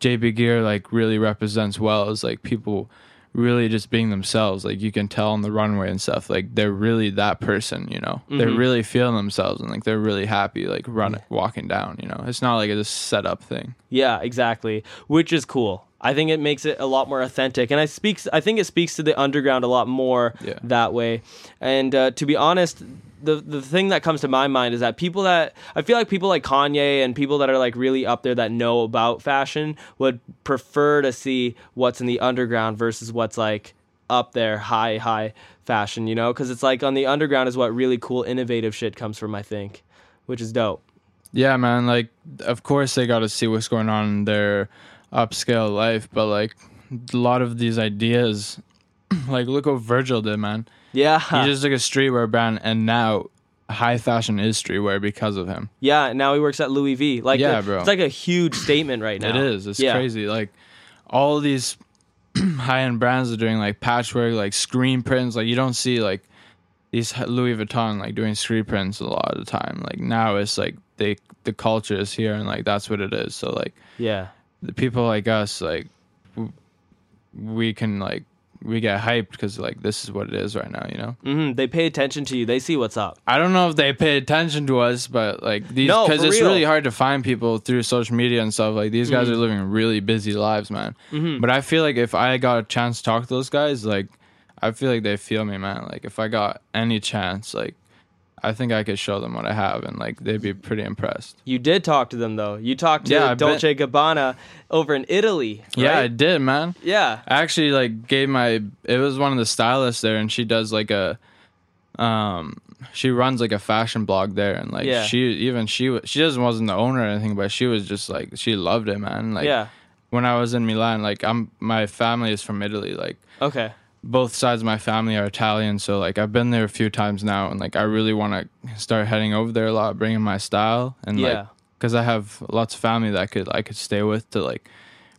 jb gear like really represents well is like people really just being themselves like you can tell on the runway and stuff like they're really that person you know they're Mhm. really feeling themselves and like they're really happy like running walking down you know it's not like a set up thing Yeah, exactly. Which is cool. I think it makes it a lot more authentic, and I speaks. I think it speaks to the underground a lot more Yeah. that way. And uh, to be honest, the the thing that comes to my mind is that people that I feel like people like Kanye and people that are like really up there that know about fashion would prefer to see what's in the underground versus what's like up there high high fashion. You know, because it's like on the underground is what really cool innovative shit comes from. I think, which is dope. Yeah, man. Like, of course they got to see what's going on in their upscale life, but like a lot of these ideas, like look what Virgil did, man. Yeah, He just took a streetwear brand, and now high fashion is streetwear because of him. Yeah, now he works at Louis V. Like, Yeah, bro. it's like a huge statement right now. It is. It's Yeah. crazy. Like all these high end brands are doing like patchwork, like screen prints. Like you don't see like these Louis Vuitton like doing screen prints a lot of the time. Like now it's like they the culture is here, and like that's what it is. So like. Yeah, the people like us like w- we can like we get hyped because like this is what it is right now you know hmm they pay attention to you. They see what's up. i don't know if they pay attention to us but like these No, because for it's real. really hard to find people through social media and stuff like these guys are living really busy lives man Mhm. but i feel like if i got a chance to talk to those guys like i feel like they feel me man like if i got any chance like i think i could show them what i have and like they'd be pretty impressed You did talk to them though. You talked to Yeah, Dolce Gabbana over in Italy. yeah i did man yeah. I actually like gave my it was one of the stylists there and she does like a um she runs like a fashion blog there and like Yeah. she even she she doesn't wasn't the owner or anything but she was just like she loved it man like yeah. when I was in Milan like I'm my family is from Italy like Okay. Both sides of my family are Italian so like I've been there a few times now and like I really want to start heading over there a lot bringing my style and like Yeah. because I have lots of family that I could I could stay with to like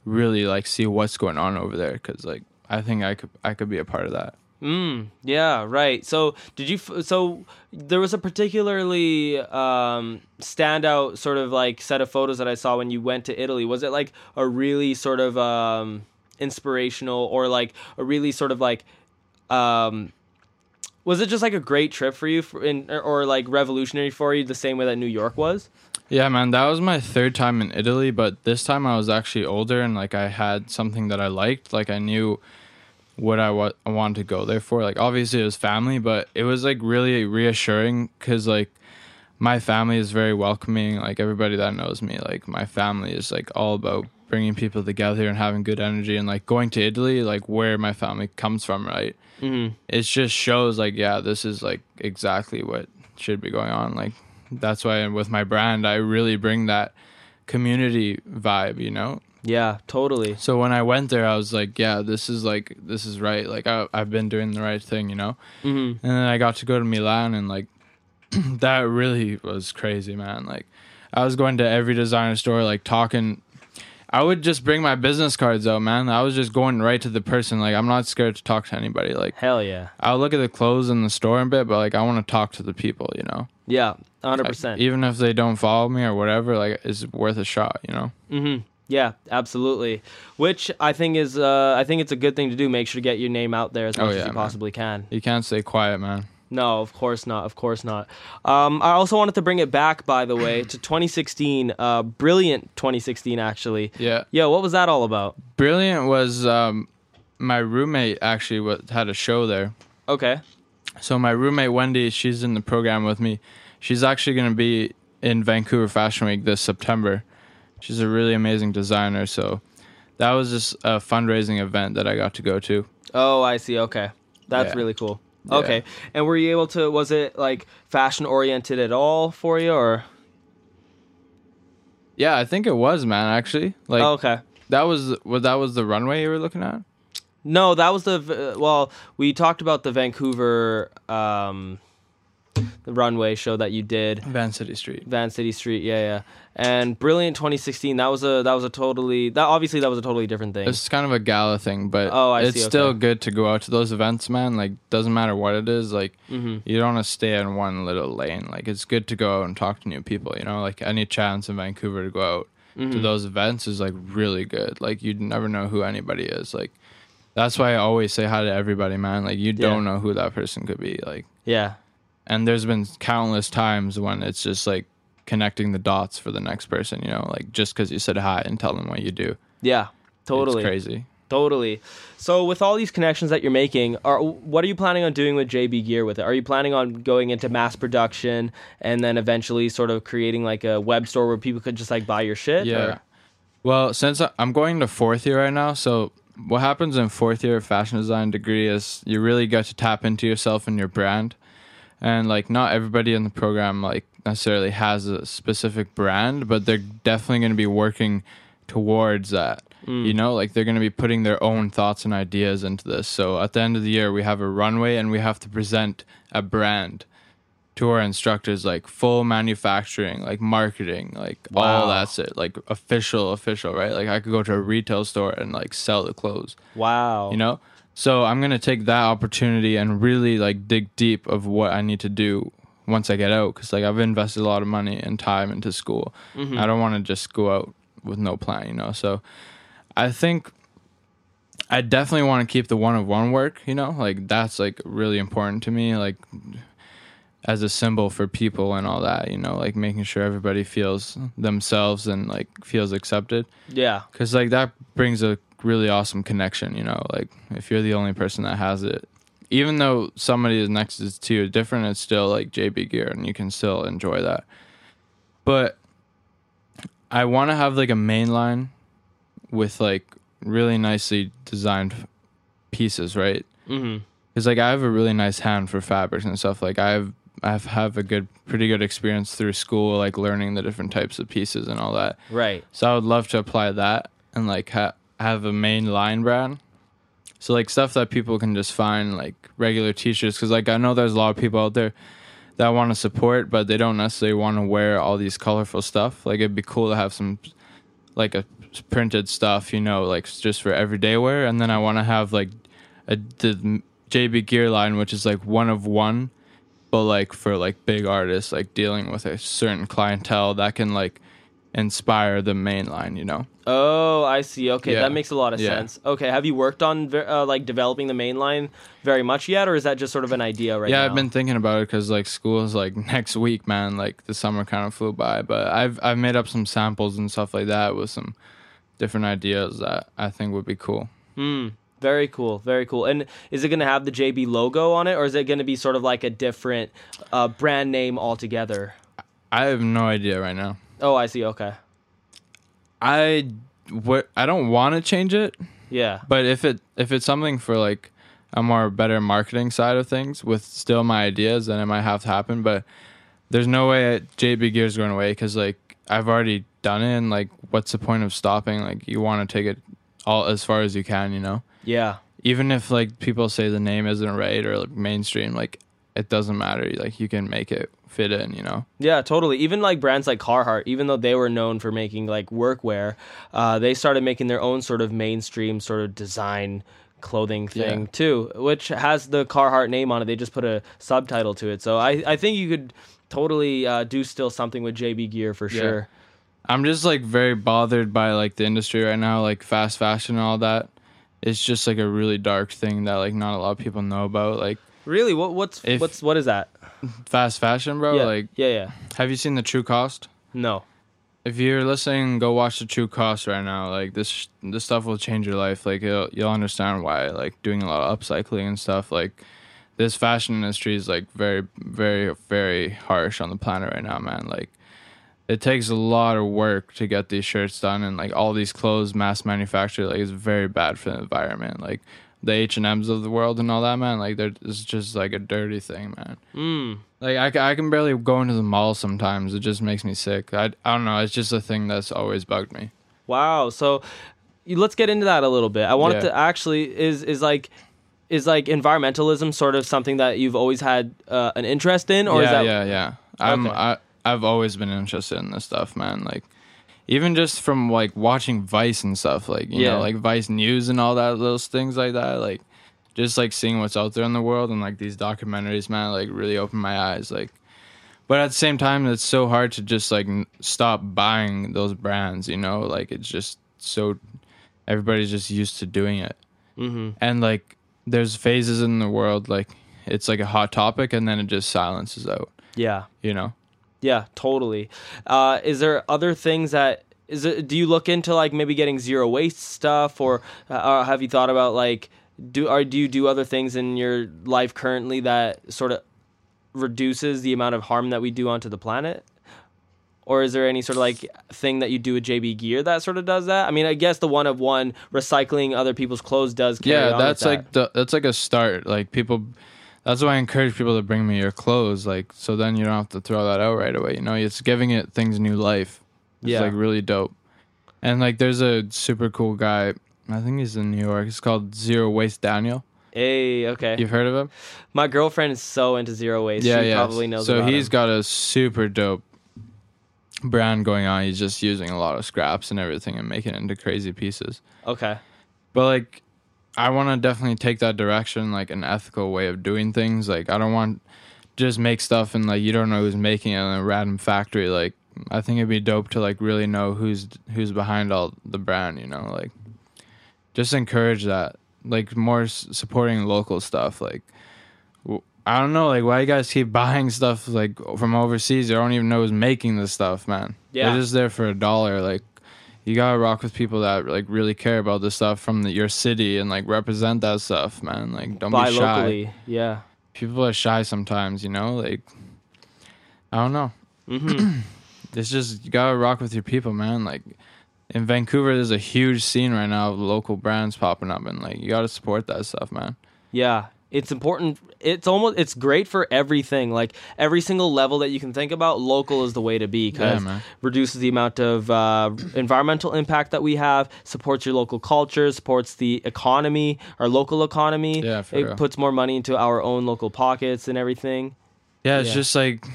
really like see what's going on over there because like I think I could I could be a part of that. Mm, yeah, right. So, did you? f- So, there was a particularly um, standout sort of like set of photos that I saw when you went to Italy. Was it like a really sort of um, inspirational, or like a really sort of like, um, was it just like a great trip for you, for, in, or, like revolutionary for you, the same way that New York was? Yeah, man, that was my third time in Italy, but this time I was actually older and like I had something that I liked. Like I knew what I wa- I wanted to go there for. Like obviously it was family, but it was like really reassuring because like my family is very welcoming. Like everybody that knows me, like my family is like all about bringing people together and having good energy and like going to Italy, like where my family comes from, right? Mm-hmm. it just shows like yeah this is like exactly what should be going on like that's why with my brand i really bring that community vibe you know Yeah, totally. so when i went there i was like yeah this is like this is right like I, i've been doing the right thing you know Mm-hmm. and then i got to go to milan and like that really was crazy man like i was going to every designer store like talking I would just bring my business cards out, man. I was just going right to the person. Like I'm not scared to talk to anybody. Like Hell yeah. I'll look at the clothes in the store a bit, but like I want to talk to the people, you know. Yeah, hundred Like, percent. even if they don't follow me or whatever, like it's worth a shot, you know. Mm-hmm. Yeah, absolutely. Which I think is, uh, I think it's a good thing to do. Make sure to get your name out there as Oh, much yeah, as you man. possibly can. You can't stay quiet, man. No, of course not. Of course not. Um, I also wanted to bring it back, by the way, to 2016. Uh, brilliant 2016, actually. Yeah, Yeah, what was that all about? brilliant was um, my roommate actually wa had a show there. Okay. So my roommate Wendy, she's in the program with me. She's actually going to be in Vancouver Fashion Week this September. She's a really amazing designer. So that was just a fundraising event that I got to go to. Oh, I see. Okay, that's Yeah. really cool. Yeah. Okay, and were you able to? Was it like fashion oriented at all for you, or? Yeah, I think it was, man. Actually, like Oh, okay. that was what that was the runway you were looking at. No, that was the well. We talked about the Vancouver. Um, the runway show that you did. Van City Street. Van City Street, yeah, yeah. And Brilliant 2016, that was a that was a totally that obviously that was a totally different thing. It's kind of a gala thing, but Oh, I it's see, still okay. good to go out to those events, man. Like, doesn't matter what it is. Like, hmm you don't want to stay in one little lane. Like, it's good to go out and talk to new people. You know, like any chance in Vancouver to go out to Mhm. those events is like really good. Like, you'd never know who anybody is. Like, that's why I always say hi to everybody, man. Like, you don't know who that person could be. Like, Yeah. And there's been countless times when it's just like connecting the dots for the next person. You know, like just because you said hi and tell them what you do. Yeah. Totally. It's crazy. Totally. So with all these connections that you're making, are what are you planning on doing with JB Gear with it? Are you planning on going into mass production and then eventually sort of creating like a web store where people could just like buy your shit? Yeah. or- Well, since I'm going to fourth year right now, so what happens in fourth year of fashion design degree is you really get to tap into yourself and your brand. And like not everybody in the program like necessarily has a specific brand, but they're definitely going to be working towards that. Mm. You know, like they're going to be putting their own thoughts and ideas into this. So at the end of the year, we have a runway and we have to present a brand to our instructors like full manufacturing like marketing like Wow. all that's it like official official right like i could go to a retail store and like sell the clothes Wow. you know so i'm gonna take that opportunity and really like dig deep of what i need to do once i get out because like i've invested a lot of money and time into school. Mm-hmm. i don't want to just go out with no plan you know? So i think i definitely want to keep the one of one work you know? Like that's like really important to me like as a symbol for people and all that you know? Like making sure everybody feels themselves and like feels accepted. Yeah. because like that brings a really awesome connection you know like if you're the only person that has it even though somebody is next to you is different it's still like jb gear and you can still enjoy that but i want to have like a main line with like really nicely designed pieces right Mm-hmm. because like I have a really nice hand for fabrics and stuff. Like I've I've have a good, pretty good experience through school, like learning the different types of pieces and all that. Right. So I would love to apply that and like ha- have a main line brand. So like stuff that people can just find like regular t-shirts because like I know there's a lot of people out there that want to support but they don't necessarily want to wear all these colorful stuff. Like it'd be cool to have some like a printed stuff, you know, like just for everyday wear. And then I want to have like a the JB Gear line, which is like one of one, but like for like big artists, like dealing with a certain clientele that can like inspire the main line, you know. Oh, I see. Okay, Yeah. that makes a lot of Yeah. sense. Okay, have you worked on uh, like developing the main line very much yet, or is that just sort of an idea right yeah, now? I've been thinking about it because like school is like next week, man. Like the summer kind of flew by, but I've I've made up some samples and stuff like that with some different ideas that I think would be cool. Hmm. Very cool. Very cool. And is it going to have the JB logo on it, or is it going to be sort of like a different uh, brand name altogether? I have no idea right now. Oh, I see. Okay. I what I don't want to change it, Yeah. but if it if it's something for like a more better marketing side of things with still my ideas, then it might have to happen. But there's no way JB Gear's going away because like I've already done it, and like what's the point of stopping? Like you want to take it all as far as you can, you know. Yeah. Even if like people say the name isn't right or like mainstream, like it doesn't matter. Like you can make it fit in, you know. Yeah, totally. Even like brands like Carhartt, even though they were known for making like workwear, uh, they started making their own sort of mainstream sort of design clothing thing Yeah. too, which has the Carhartt name on it. They just put a subtitle to it. So I, I think you could totally uh, do still something with JB Gear for Yeah. sure. I'm just like very bothered by like the industry right now, like fast fashion and all that. It's just like a really dark thing that like not a lot of people know about. Like Really? What what's If- what's what is that? Fast fashion, bro. yeah. Like, yeah, yeah. have you seen the True Cost? No. If you're listening, go watch the True Cost right now. Like this, this stuff will change your life. Like you'll you'll understand why. Like doing a lot of upcycling and stuff. Like this fashion industry is like very, very, very harsh on the planet right now, man. Like it takes a lot of work to get these shirts done, and like all these clothes mass manufactured. Like it's very bad for the environment. Like the H and M's of the world and all that, man. Like they're it's just like a dirty thing, man. Mm. Like I, I can barely go into the mall sometimes. It just makes me sick. I, I don't know. It's just a thing that's always bugged me. Wow. So let's get into that a little bit. I wanted Yeah. to actually is is like is like environmentalism sort of something that you've always had uh, an interest in, or yeah, is that yeah, yeah. I'm Okay. I I've always been interested in this stuff, man. Like even just from like watching Vice and stuff, like you Yeah. know, like Vice News and all that little things like that, like just like seeing what's out there in the world and like these documentaries, man, like really opened my eyes. Like, but at the same time, it's so hard to just like n- stop buying those brands, you know? Like it's just so everybody's just used to doing it, Mhm. and like there's phases in the world like it's like a hot topic and then it just silences out, yeah, you know? Yeah, totally. Uh, is there other things that is it? Do you look into like maybe getting zero waste stuff, or uh, have you thought about like do or do you do other things in your life currently that sort of reduces the amount of harm that we do onto the planet? Or is there any sort of like thing that you do with JB Gear that sort of does that? I mean, I guess the one of one recycling other people's clothes does. Yeah that's that. like the, that's like a start like people that's why i encourage people to bring me your clothes like so then you don't have to throw that out right away you know it's giving it things new life it's Yeah. like really dope and like there's a super cool guy i think he's in new york it's called zero waste daniel Hey, okay. you've heard of him My girlfriend is so into zero waste. yeah she yeah probably knows. so he's him. got a super dope brand going on he's just using a lot of scraps and everything and making it into crazy pieces okay. But like, I want to definitely take that direction, like an ethical way of doing things. Like, I don't want just make stuff and like you don't know who's making it in a random factory. Like, I think it'd be dope to like really know who's who's behind all the brand. You know, like just encourage that. Like more s- supporting local stuff. Like, w- I don't know, like why you guys keep buying stuff like from overseas? You don't even know who's making this stuff, man. Yeah. they're just there for a dollar. Like you gotta rock with people that like really care about this stuff from the, your city and like represent that stuff, man. Like don't Buy be shy. locally. Yeah. People are shy sometimes, you know. Like I don't know. Mm-hmm. It's just you gotta rock with your people, man. Like in Vancouver, there's a huge scene right now of local brands popping up, and like you gotta support that stuff, man. Yeah. It's important. It's almost. It's great for everything. Like every single level that you can think about, local is the way to be because man. reduces the amount of uh, environmental impact that we have, supports your local culture, supports the economy, our local economy. Yeah, for it real. puts more money into our own local pockets and everything. Yeah, it's Yeah. just like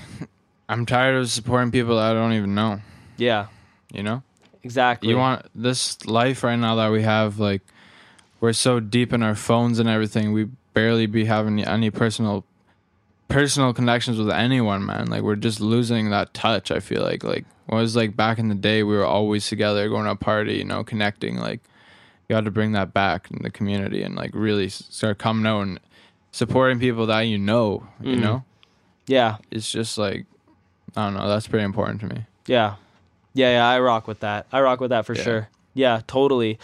I'm tired of supporting people that I don't even know. Yeah. You know. Exactly. You want this life right now that we have, like, we're so deep in our phones and everything, we barely be having any personal personal connections with anyone, man. Like we're just losing that touch, I feel like. Like it was like back in the day we were always together, going to a party, you know, connecting, like you got to bring that back in the community and like really start coming out and supporting people that you know, you Mhm. know? Yeah. It's just like I don't know, that's pretty important to me. Yeah. Yeah, yeah, I rock with that. I rock with that for Yeah. sure. Yeah, totally.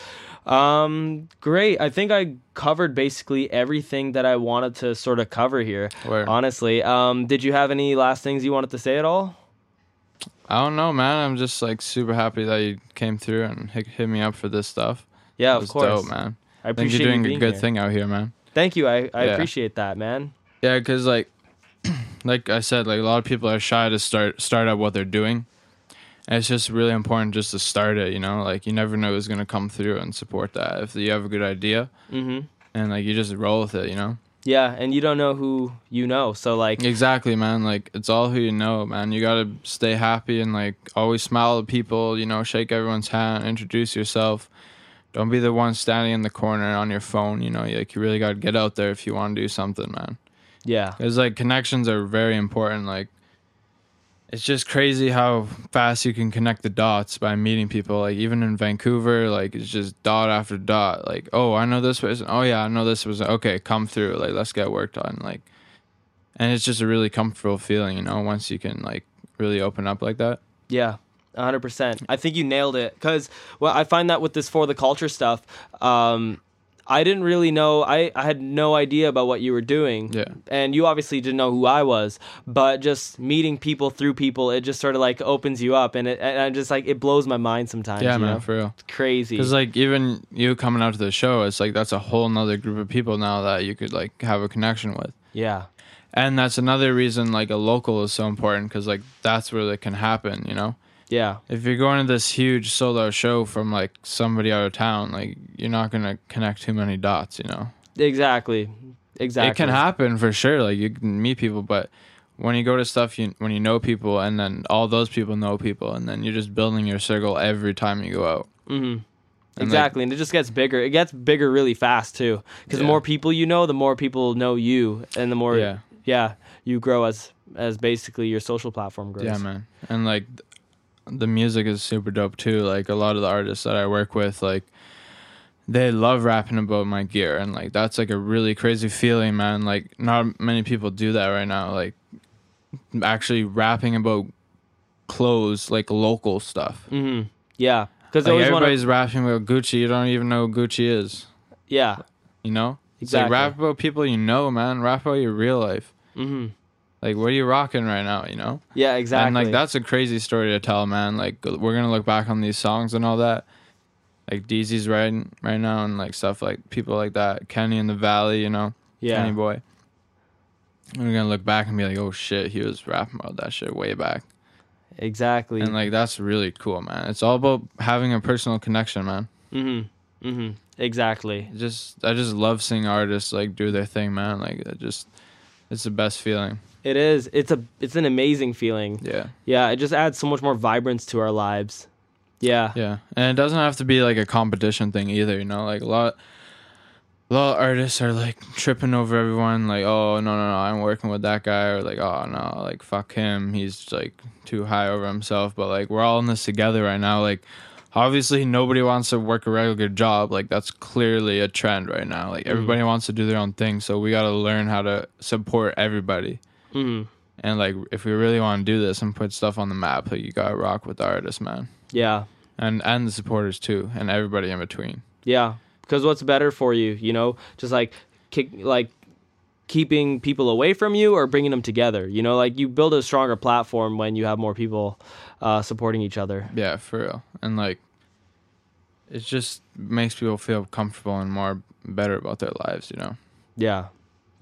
Um, great. I think I covered basically everything that I wanted to sort of cover here. Where Honestly, um, did you have any last things you wanted to say at all? I don't know, man. I'm just like super happy that you came through and hit, hit me up for this stuff. Yeah, of course. dope, man. I I think appreciate you're doing you a good here. thing out here, man. Thank you. I, I Yeah. appreciate that, man. Yeah, because like, like I said, like a lot of people are shy to start start out what they're doing. And it's just really important just to start it. You know, like you never know who's gonna come through and support that. If you have a good idea Mm-hmm. and like you just roll with it, you know. Yeah, and you don't know who you know, so like, Exactly, man. Like it's all who you know, man. You gotta stay happy and like always smile at people. You know, shake everyone's hand, introduce yourself. Don't be the one standing in the corner on your phone. You know, like you really gotta get out there if you want to do something, man. yeah, Because like connections are very important. Like it's just crazy how fast you can connect the dots by meeting people. Like even in Vancouver, like it's just dot after dot. Like oh, I know this person. Oh yeah, I know this person. Okay, come through. Like let's get worked on. Like, and it's just a really comfortable feeling, you know, once you can like really open up like that. yeah. 100%. I think you nailed it cuz well I find that with this for the culture stuff um I didn't really know I I had no idea about what you were doing. Yeah. And you obviously didn't know who I was, but just meeting people through people it just sort of like opens you up and it and I just like it blows my mind sometimes, yeah, man, know? for real. It's crazy. Because like even you coming out to the show, it's like that's a whole nother group of people now that you could like have a connection with. yeah. And that's another reason like a local is so important because like that's where it can happen, you know. Yeah. If you're going to this huge solo show from like somebody out of town, like you're not gonna connect too many dots, you know. exactly, exactly. it can happen for sure. Like you can meet people, but when you go to stuff, you when you know people, and then all those people know people, and then you're just building your circle every time you go out. Mm-hmm. And, like, Exactly, and it just gets bigger. It gets bigger really fast too, because the more people you know, the more people know you, and the more Yeah. yeah, you grow as as basically your social platform grows. Yeah, man. And like the music is super dope too. Like a lot of the artists that I work with, like they love rapping about my gear and like that's like a really crazy feeling, man. Like not many people do that right now. Like actually rapping about clothes, like local stuff. hmm Yeah, because Like always want to. everybody's rapping about Gucci, you don't even know who Gucci is. Yeah. You know? Exactly. like rap about people you know, man. Rap about your real life. hmm Like what are you rocking right now, you know? Yeah. Exactly. And like that's a crazy story to tell, man. Like we're gonna look back on these songs and all that. Like DZ's writing right now and like stuff like people like that. Kenny in the Valley, you know, Yeah. Kenny Boy. And we're gonna look back and be like, oh shit, he was rapping about that shit way back. Exactly. And like that's really cool, man. It's all about having a personal connection, man. Mm hmm Mm hmm Exactly. Just I just love seeing artists like do their thing, man. Like it just it's the best feeling. It is. It's a. It's an amazing feeling. Yeah. Yeah. It just adds so much more vibrance to our lives. Yeah. Yeah, and it doesn't have to be like a competition thing either. You know, like a lot, a lot of artists are like tripping over everyone. Like, oh no, no, no, I'm working with that guy, or like, oh no, like fuck him, he's like too high over himself. But like, we're all in this together right now. Like, obviously, nobody wants to work a regular job. Like, that's clearly a trend right now. Like, mm-hmm. everybody wants to do their own thing. So we got to learn how to support everybody. Hmm And like, if we really want to do this and put stuff on the map, like, you gotta rock with the artists, man Yeah. and and the supporters too, and everybody in between. Yeah. Because what's better for you? You know, just like kick, like keeping people away from you or bringing them together. You know, like you build a stronger platform when you have more people uh, supporting each other. Yeah, for real. And like, it just makes people feel comfortable and more better about their lives. You know. Yeah.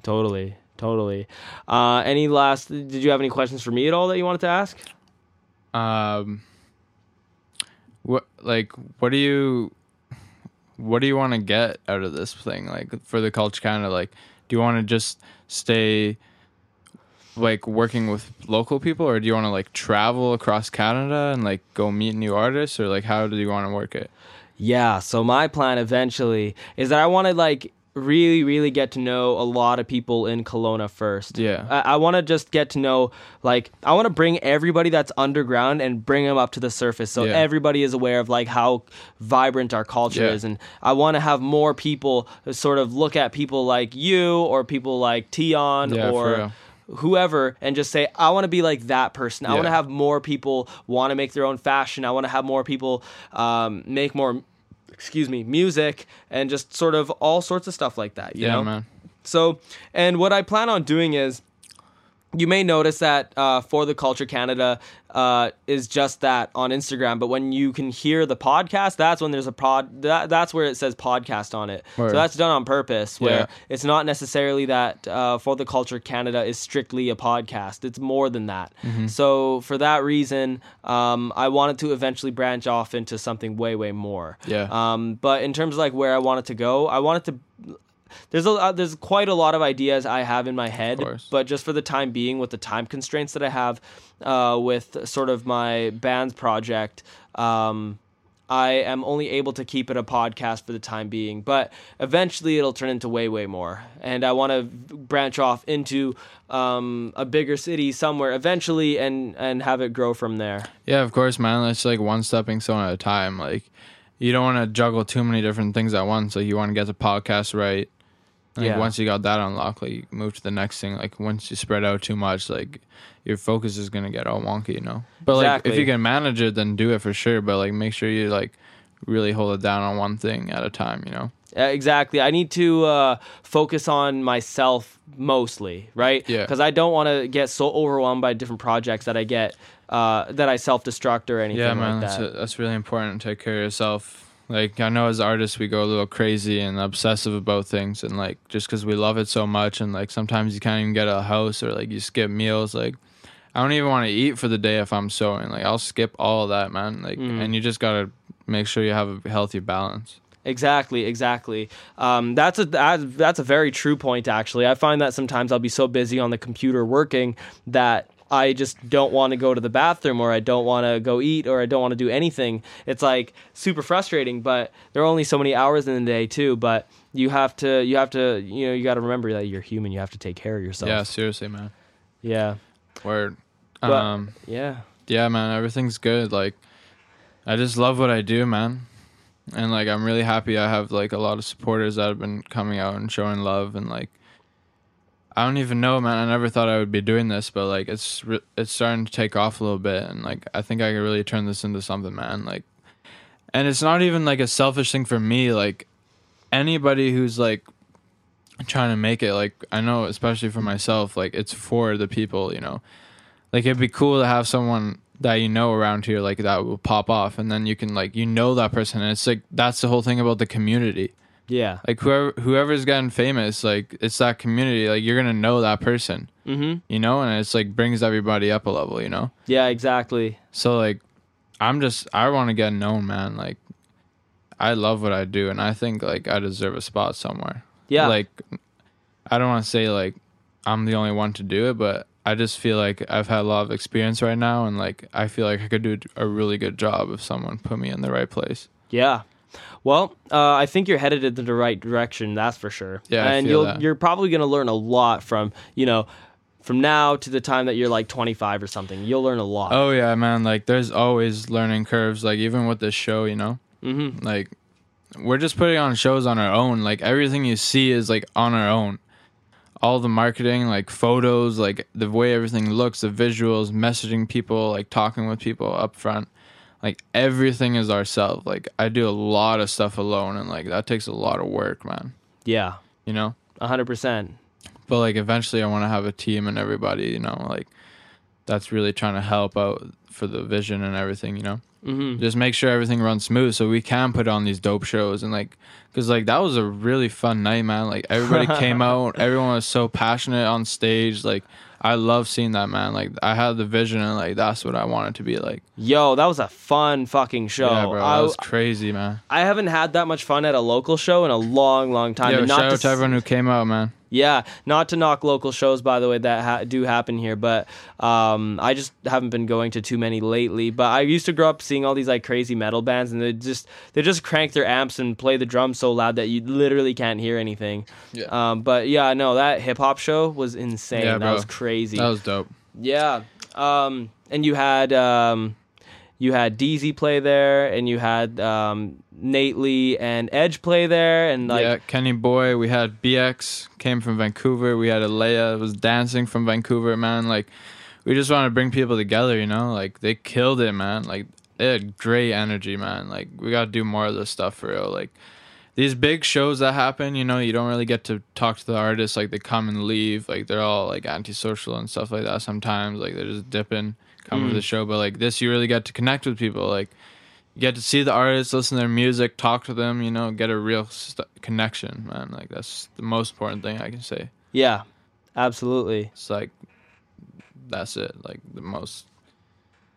Totally. Totally. Uh, any last? Did you have any questions for me at all that you wanted to ask? Um. What like what do you what do you want to get out of this thing like for the culture kind of like do you want to just stay like working with local people or do you want to like travel across Canada and like go meet new artists or like how do you want to work it Yeah, so my plan eventually is that I want to like really, really get to know a lot of people in Kelowna first. Yeah. I, I want to just get to know, like, I want to bring everybody that's underground and bring them up to the surface so Yeah. everybody is aware of like how vibrant our culture Yeah. is. And I want to have more people sort of look at people like you or people like Tion Yeah, or whoever and just say i want to be like that person i want to have more people want to make their own fashion i want to have more people um, make more excuse me music and just sort of all sorts of stuff like that you yeah know? man. So and what i plan on doing is you may notice that uh, for the culture canada uh, is just that on instagram but when you can hear the podcast that's when there's a pod that, that's where it says podcast on it Word. so that's done on purpose where Yeah. it's not necessarily that uh, for the culture canada is strictly a podcast it's more than that Mm-hmm. so for that reason um, i wanted to eventually branch off into something way way more Yeah. um, but in terms of like where i wanted to go i wanted to there's a uh, there's quite a lot of ideas I have in my head, but just for the time being, with the time constraints that I have, uh, with sort of my band's project, um, I am only able to keep it a podcast for the time being. But eventually, it'll turn into way way more, and I want to branch off into um, a bigger city somewhere eventually, and and have it grow from there. Yeah, of course, man. It's like one stepping stone at a time. Like you don't want to juggle too many different things at once. Like you want to get the podcast right. Like Yeah. once you got that unlocked, like you move to the next thing. Like once you spread out too much, like your focus is gonna get all wonky, you know. But like if you can manage it, then do it for sure. But like make sure you like really hold it down on one thing at a time, you know. Uh, exactly. I need to uh, focus on myself mostly, right? Yeah. Because I don't want to get so overwhelmed by different projects that I get uh, that I self destruct or anything Yeah, man, like that's that. that's really important to take care of yourself. Like I know as artists we go a little crazy and obsessive about things, and like just because we love it so much, and like sometimes you can't even get a house or like you skip meals. Like I don't even want to eat for the day if I'm sewing. Like I'll skip all of that, man. Like Mm. and you just gotta make sure you have a healthy balance. Exactly, exactly. Um, that's a that, that's a very true point. Actually, I find that sometimes I'll be so busy on the computer working that I just don't want to go to the bathroom or I don't want to go eat or I don't want to do anything. It's like super frustrating, but there are only so many hours in the day too, but you have to you have to you know you got to remember that you're human. You have to take care of yourself. Yeah, seriously, man. Yeah. Word. But- um, Yeah. yeah, man, everything's good. Like, I just love what I do, man. And like, I'm really happy. I have like a lot of supporters that have been coming out and showing love, and like, I don't even know, man. I never thought I would be doing this, but like, it's re- it's starting to take off a little bit, and like, I think I could really turn this into something, man. Like, and it's not even like a selfish thing for me. Like, anybody who's like trying to make it, like, I know, especially for myself, like, it's for the people, you know like it'd be cool to have someone that you know around here like that will pop off and then you can like you know that person and it's like that's the whole thing about the community Yeah. like whoever whoever's gotten famous like it's that community like you're gonna know that person Mhm. you know and it's like brings everybody up a level you know Yeah, exactly. so like i'm just i want to get known man like i love what i do and i think like i deserve a spot somewhere Yeah. like i don't want to say like i'm the only one to do it but i just feel like i've had a lot of experience right now and like i feel like i could do a really good job if someone put me in the right place Yeah. Well, uh, I think you're headed in the right direction. That's for sure. Yeah, I and feel you'll that. you're probably going to learn a lot from you know from now to the time that you're like 25 or something. You'll learn a lot. oh yeah man like there's always learning curves like even with this show you know Mm-hmm. like we're just putting on shows on our own like everything you see is like on our own all the marketing like photos like the way everything looks the visuals messaging people like talking with people up front like everything is ourselves like i do a lot of stuff alone and like that takes a lot of work man. Yeah, you know? 100. percent. But like eventually i want to have a team and everybody you know like that's really trying to help out for the vision and everything you know? Mm-hmm. just make sure everything runs smooth so we can put on these dope shows and like because like that was a really fun night man. Like everybody came out. Everyone was so passionate on stage. Like i love seeing that man like i had the vision and like that's what i wanted to be like Yo, that was a fun fucking show. yeah bro that I, was crazy man I haven't had that much fun at a local show in a long, long time. yeah shout not out to to s- everyone who came out man Yeah, not to knock local shows, by the way, that ha- do happen here, but um, I just haven't been going to too many lately. But I used to grow up seeing all these like crazy metal bands, and they just they just crank their amps and play the drums so loud that you literally can't hear anything. Yeah. Um, but yeah, no, that hip hop show was insane. Yeah, that bro. was crazy. that was dope yeah. Um, and you had um, you had DZ play there, and you had um, Nate Lee and Edge play there, and like yeah, Kenny Boy. We had BX came from Vancouver. We had Alea was dancing from Vancouver. Man, like we just want to bring people together. You know, like they killed it, man. Like they had great energy, man. Like we got to do more of this stuff for real. Like these big shows that happen, you know, you don't really get to talk to the artists. Like they come and leave. Like they're all like antisocial and stuff like that. Sometimes like they're just dipping, come to Mm. the show. But like this, you really get to connect with people. Like you get to see the artists, listen to their music, talk to them, you know, get a real st- connection, man. Like that's the most important thing I can say. yeah, absolutely. It's like that's it. Like the most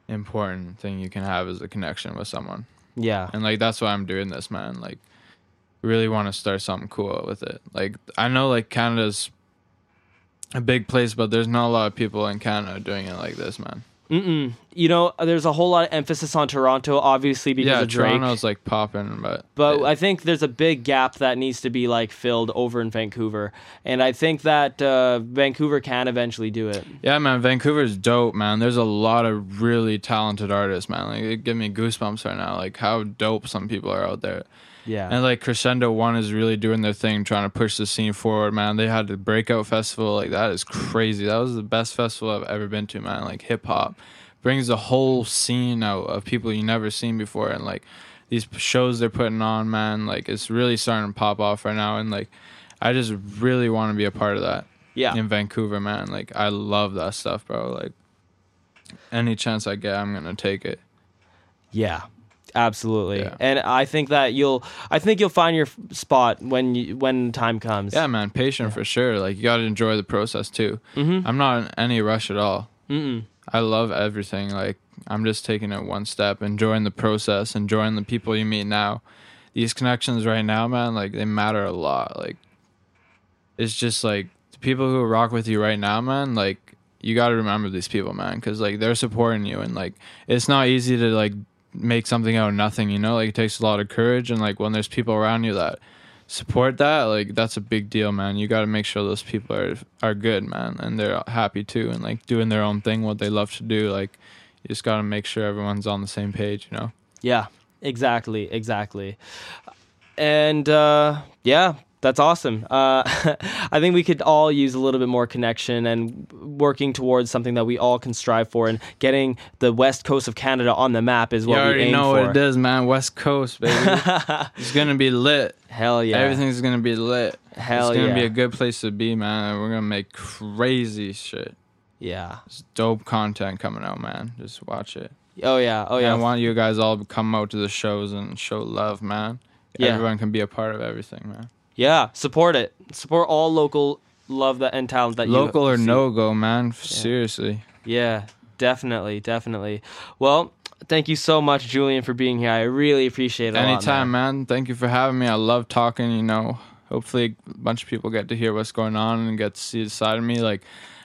important thing you can have is a connection with someone. Yeah. And like that's why I'm doing this, man. Like really want to start something cool with it. Like I know like Canada's a big place, but there's not a lot of people in Canada doing it like this, man. Mm-mm. You know, there's a whole lot of emphasis on Toronto, obviously because yeah, of Drake. Toronto's like popping, but but I think there's a big gap that needs to be like filled over in Vancouver, and I think that uh, Vancouver can eventually do it. Yeah, man, Vancouver's dope, man. There's a lot of really talented artists, man. Like it give me goosebumps right now. Like how dope some people are out there. Yeah. And like Crescendo One is really doing their thing, trying to push the scene forward, man. They had the breakout festival, like that is crazy. That was the best festival I've ever been to, man. Like hip hop brings the whole scene out of people you never seen before, and like these shows they're putting on, man. Like it's really starting to pop off right now, and like I just really want to be a part of that yeah. in Vancouver, man. Like I love that stuff, bro. Like any chance I get, I'm gonna take it. Yeah. Absolutely. Yeah. And I think that you'll I think you'll find your f- spot when you when time comes. Yeah, man, patient for sure. Like you gotta enjoy the process too. Mhm. I'm not in any rush at all. Mm-mm. I love everything. Like I'm just taking it one step, enjoying the process, enjoying the people you meet now. these connections right now, man, like they matter a lot. Like it's just like the people who rock with you right now, man, like you got to remember these people, man, cuz like they're supporting you and like it's not easy to like make something out of nothing, you know? Like it takes a lot of courage and like when there's people around you that support that, like that's a big deal, man. You got to make sure those people are are good, man, and they're happy too and like doing their own thing what they love to do. Like you just got to make sure everyone's on the same page, you know? Yeah, exactly, exactly. And uh, yeah, that's awesome. Uh, I think we could all use a little bit more connection and working towards something that we all can strive for. And getting the west coast of Canada on the map is what you we already aim know for. what it is, man. West Coast, baby. it's gonna be lit. Hell yeah! Everything's gonna be lit. Hell yeah. it's gonna yeah! be a good place to be, man. We're gonna make crazy shit. yeah. It's dope content coming out, man. Just watch it. Oh yeah. Oh yeah. I want you guys all to come out to the shows and show love, man. Yeah. Everyone can be a part of everything, man. Yeah. Support it. Support all local love that and talent that you Local or see. no go, man. Seriously. Yeah, definitely, definitely. Well, thank you so much, Julian, for being here. I really appreciate it. a lot, Anytime, man. man. Thank you for having me. I love talking, you know. Hopefully a bunch of people get to hear what's going on and get to see the side of me. Like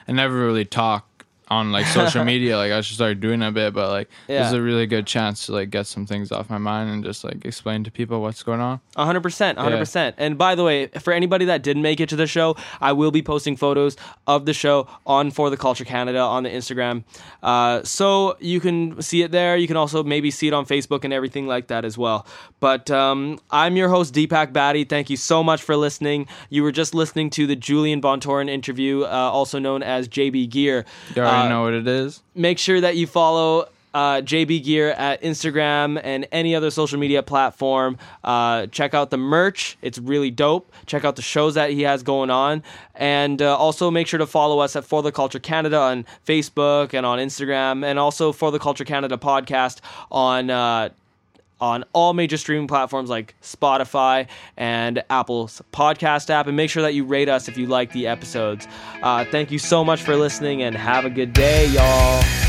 I never really talk on like social media. Like I should start doing a bit, but like this is a really good chance to like get some things off my mind and just like explain to people what's going on. A hundred percent, a hundred percent. And by the way, for anybody that didn't make it to the show, I will be posting photos of the show on For the Culture Canada on the Instagram, uh, so you can see it there. You can also maybe see it on Facebook and everything like that as well. But um, I'm your host Deepak Batty. Thank you so much for listening. You were just listening to the Julian Bontorin interview, uh, also known as JB Gear. You already Uh, know what it is. make sure that you follow uh, JB Gear at Instagram and any other social media platform. Uh, check out the merch; it's really dope. Check out the shows that he has going on, and uh, also make sure to follow us at For the Culture Canada on Facebook and on Instagram, and also For the Culture Canada podcast on. On all major streaming platforms like Spotify and Apple's podcast app. And make sure that you rate us if you like the episodes. Uh, thank you so much for listening and have a good day, y'all.